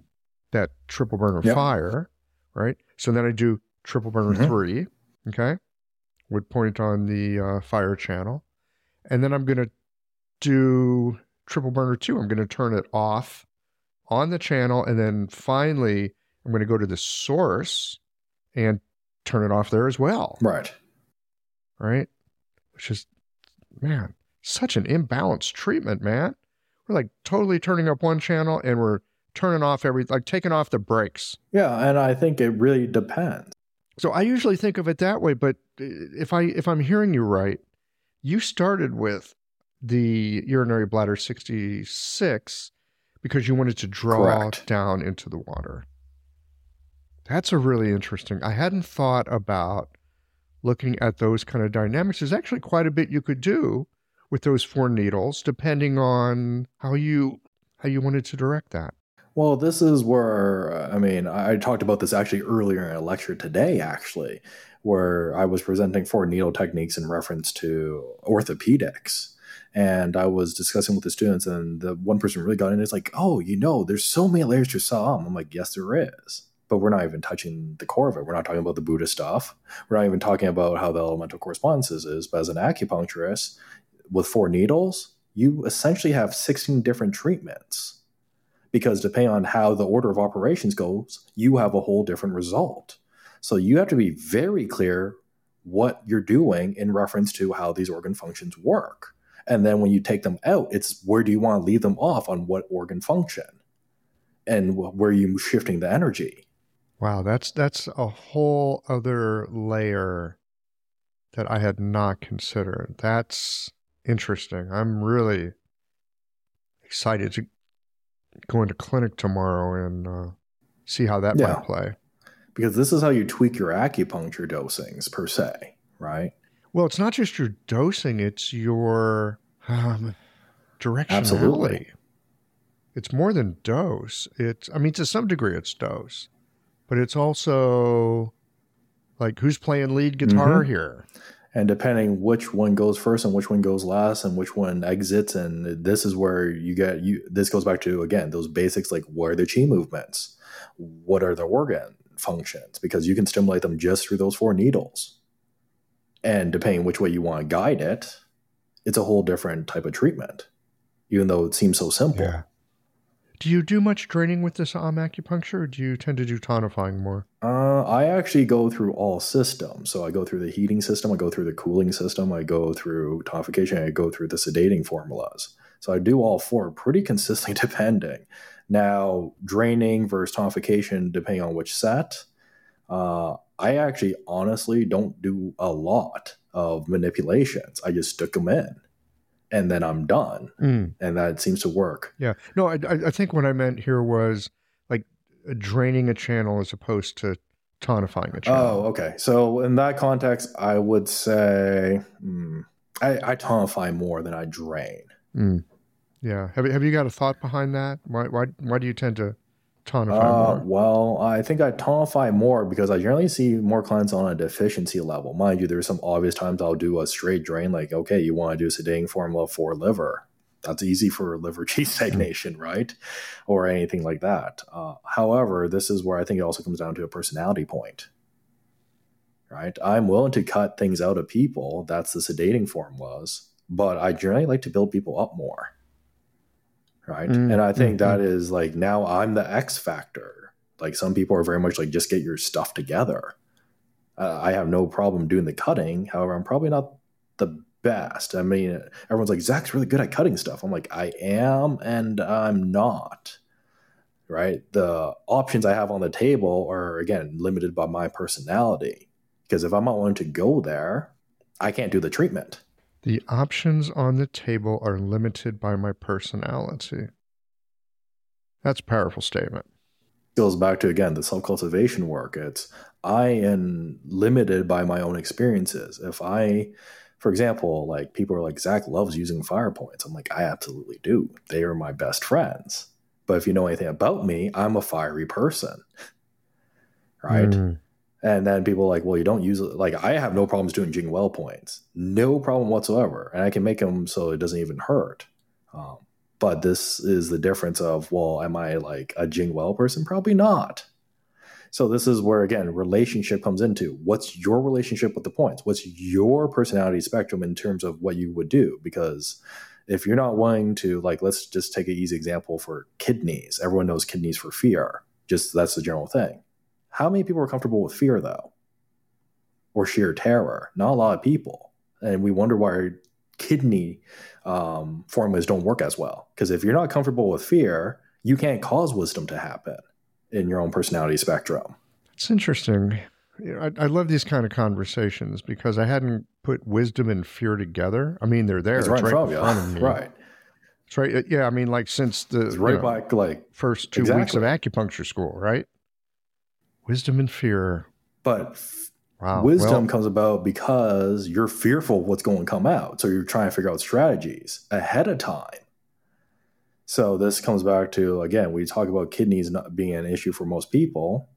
that triple burner Yep. fire, right? So then I do triple burner Mhm. three, okay? Wood point on the uh, fire channel. And then I'm going to do triple burner two. I'm going to turn it off on the channel. And then finally, I'm going to go to the source and turn it off there as well, Right. right? Which is, man, such an imbalanced treatment, man. We're like totally turning up one channel and we're turning off every, like taking off the brakes. Yeah, and I think it really depends. So I usually think of it that way, but uh, if I if I'm hearing you right, you started with the urinary bladder 66 because you wanted to draw Correct. down into the water. That's a really interesting. I hadn't thought about looking at those kind of dynamics. There's actually quite a bit you could do with those four needles depending on how you how you wanted to direct that. Well, this is where uh, I mean, I talked about this actually earlier in a lecture today, actually, where I was presenting four needle techniques in reference to orthopedics. And I was discussing with the students, and the one person really got in. It's like, oh, you know, there's so many layers to Sa'am. I'm like, yes, there is. But we're not even touching the core of it. We're not talking about the Buddha stuff. We're not even talking about how the elemental correspondences is. But as an acupuncturist, with four needles, you essentially have 16 different treatments because depending on how the order of operations goes, you have a whole different result. So you have to be very clear what you're doing in reference to how these organ functions work. And then when you take them out, it's where do you want to leave them off on what organ function and where are you shifting the energy. Wow, that's that's a whole other layer that I had not considered. That's interesting. I'm really excited to go into clinic tomorrow and uh, see how that Yeah. might play. Because this is how you tweak your acupuncture dosings per se, right? Well, it's not just your dosing; it's your um, directionality. Absolutely. It's more than dose. It's, I mean, to some degree, it's dose, but it's also like who's playing lead guitar Mhm. here. And depending which one goes first and which one goes last and which one exits and this is where you get you this goes back to again those basics like what are the chi movements? What are the organ functions? Because you can stimulate them just through those four needles. And depending which way you want to guide it it's a whole different type of treatment even though it seems so simple Do you do much draining with Sa'am acupuncture, or do you tend to do tonifying more? Uh, I actually go through all systems. So I go through the heating system, I go through the cooling system, I go through tonification, I go through the sedating formulas. So I do all four pretty consistently depending. Now, draining versus tonification, depending on which set, uh, I actually honestly don't do a lot of manipulations. I just stick them in and then I'm done. Mm, And that seems to work. yeah. No, I, I think what I meant here was like draining a channel as opposed to tonifying a channel. Oh, okay. So in that context, I would say hmm, I, I tonify more than I drain. Mm. Yeah. Have you, have you got a thought behind that? Why why why do you tend to tonify Uh, more? well, I think I tonify more because I generally see more clients on a deficiency level. Mind you, there's some obvious times I'll do a straight drain, like, okay, you want to do a sedating formula for liver. That's easy for liver chi stagnation, right? Or anything like that. Uh, however, this is where I think it also comes down to a personality point, right? I'm willing to cut things out of people. That's the sedating formulas, but I generally like to build people up more right? Mm, and I think mm, that is like now I'm the X factor. Like some people are very much like just get your stuff together. Uh, I have no problem doing the cutting. However, I'm probably not the best. I mean, everyone's like Zac's really good at cutting stuff. I'm like I am, and I'm not. Right? The options I have on the table are again limited by my personality. Because if I'm not willing to go there, I can't do the treatment. The options on the table are limited by my personality. That's a powerful statement. goes back to again the self cultivation work. It's I am limited by my own experiences. If I, for example, like people are like Zac loves using fire points. I'm like I absolutely do. They are my best friends. But if you know anything about me, I'm a fiery person, right? Mm. And then people are like, well, you don't use it. Like I have no problems doing Jing Well points, no problem whatsoever, and I can make them so it doesn't even hurt. Um, but this is the difference of, well, am I like a Jing Well person? Probably not. So this is where again relationship comes into what's your relationship with the points? What's your personality spectrum in terms of what you would do? Because if you're not willing to like let's just take an easy example for kidneys. Everyone knows kidneys for fear. Just that's the general thing. How many people are comfortable with fear though? Or sheer terror? Not a lot of people. And we wonder why kidney um, formulas don't work as well. Because if you're not comfortable with fear, you can't cause wisdom to happen in your own personality spectrum. It's interesting. I, I, love these kind of conversations because I hadn't put wisdom and fear together. I mean, they're there. It's, it's right, right in front of me. Right. It's right. Yeah. I mean, like since the it's right back, like first two exactly. weeks of acupuncture school, right? Wisdom and fear. But Wow. Wisdom well, comes about because you're fearful of what's going to come out. So you're trying to figure out strategies ahead of time. So this comes back to again, we talk about kidneys not being an issue for most people.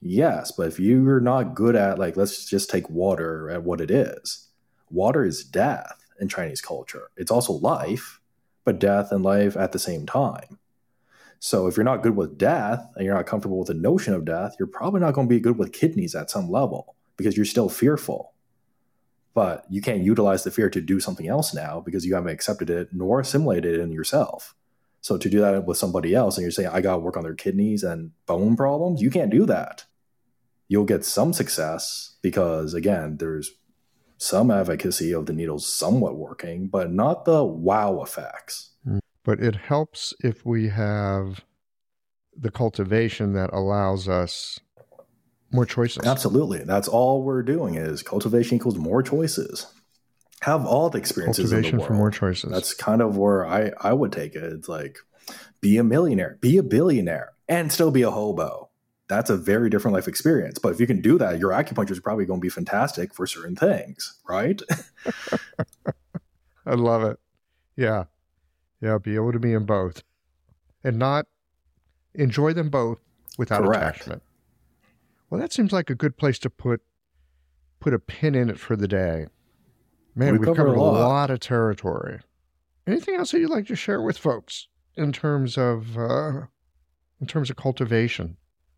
Yes, but if you're not good at like let's just take water at what it is. Water is death in Chinese culture. It's also life, but death and life at the same time. So if you're not good with death and you're not comfortable with the notion of death, you're probably not going to be good with kidneys at some level because you're still fearful. But you can't utilize the fear to do something else now because you haven't accepted it nor assimilated it in yourself. So to do that with somebody else and you're saying, I got to work on their kidneys and bone problems, you can't do that. You'll get some success because, again, there's some advocacy of the needles somewhat working, but not the wow effects. Mm. But it helps if we have the cultivation that allows us more choices. Absolutely. That's all we're doing is cultivation equals more choices. Have all the experiences cultivation the for more choices. That's kind of where I, I would take it. It's like be a millionaire, be a billionaire, and still be a hobo. That's a very different life experience. But if you can do that, your acupuncture is probably going to be fantastic for certain things, right? I love it. Yeah. Yeah. Be able to be in both and not enjoy them both without Correct. attachment. Well, that seems like a good place to put put a pin in it for the day. Man, we we've covered, covered a, lot. lot. of territory. Anything else that you'd like to share with folks in terms of uh, in terms of cultivation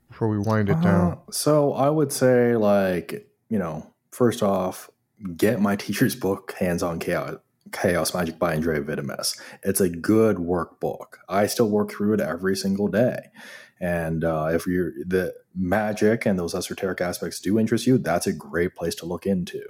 before we wind it uh, down? So I would say, like you know, first off, get my teacher's book, Hands on Chaos, Chaos Magic by Andrieh Vitimus. It's a good workbook. I still work through it every single day. And uh, if you're the magic and those esoteric aspects do interest you, that's a great place to look into.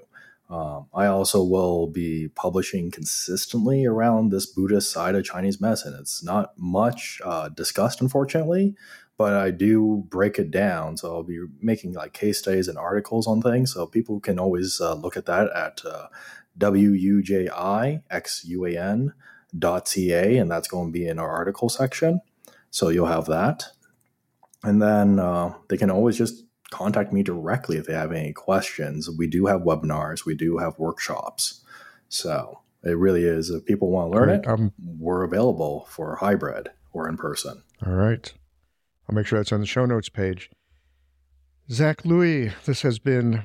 Um, I also will be publishing consistently around this Buddhist side of Chinese medicine. It's not much uh, discussed, unfortunately, but I do break it down. So I'll be making like case studies and articles on things. So people can always uh, look at that at uh, W-U-J-I-X-U-A-N dot ca, and that's going to be in our article section. So you'll have that. And then uh, they can always just contact me directly if they have any questions. We do have webinars, we do have workshops. So it really is. If people want to learn Great. it, um, we're available for hybrid or in person. All right. I'll make sure that's on the show notes page. Zac Lui, this has been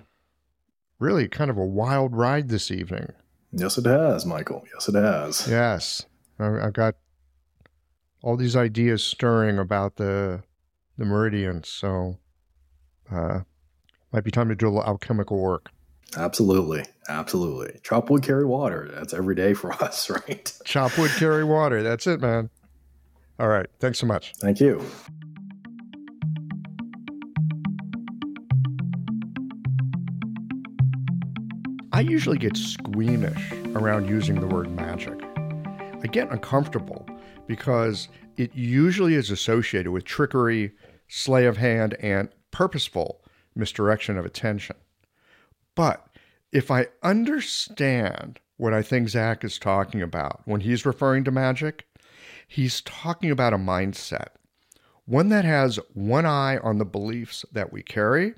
really kind of a wild ride this evening. Yes, it has, Michael. Yes, it has. Yes. I've got all these ideas stirring about the the meridians. So, uh, might be time to do a little alchemical work. Absolutely. Absolutely. Chop wood, carry water. That's every day for us, right? Chop wood, carry water. That's it, man. All right. Thanks so much. Thank you. I usually get squeamish around using the word magic. I get uncomfortable because it usually is associated with trickery, sleight of hand, and purposeful misdirection of attention. But if I understand what I think Zac is talking about when he's referring to magic, he's talking about a mindset, one that has one eye on the beliefs that we carry,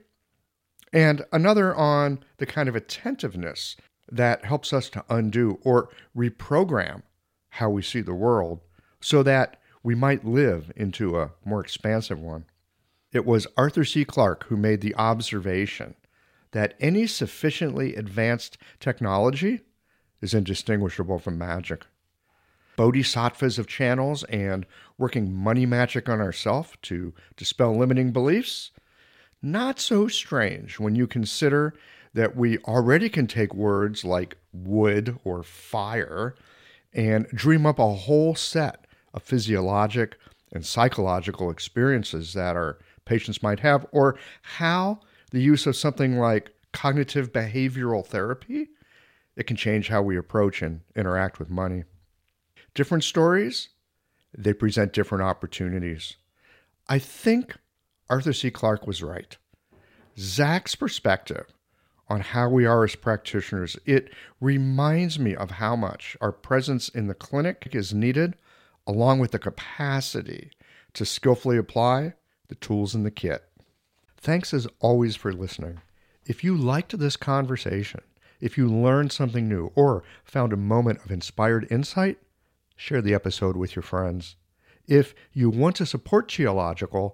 and another on the kind of attentiveness that helps us to undo or reprogram how we see the world so that we might live into a more expansive one. It was Arthur C. Clarke who made the observation that any sufficiently advanced technology is indistinguishable from magic. Bodhisattvas of channels and working money magic on ourselves to dispel limiting beliefs? Not so strange when you consider that we already can take words like wood or fire and dream up a whole set of physiologic and psychological experiences that our patients might have, or how the use of something like cognitive behavioral therapy it can change how we approach and interact with money. Different stories, they present different opportunities. I think Arthur C. Clarke was right. Zac's perspective on how we are as practitioners, it reminds me of how much our presence in the clinic is needed, along with the capacity to skillfully apply the tools in the kit. Thanks as always for listening. If you liked this conversation, if you learned something new or found a moment of inspired insight, share the episode with your friends. If you want to support Qiological,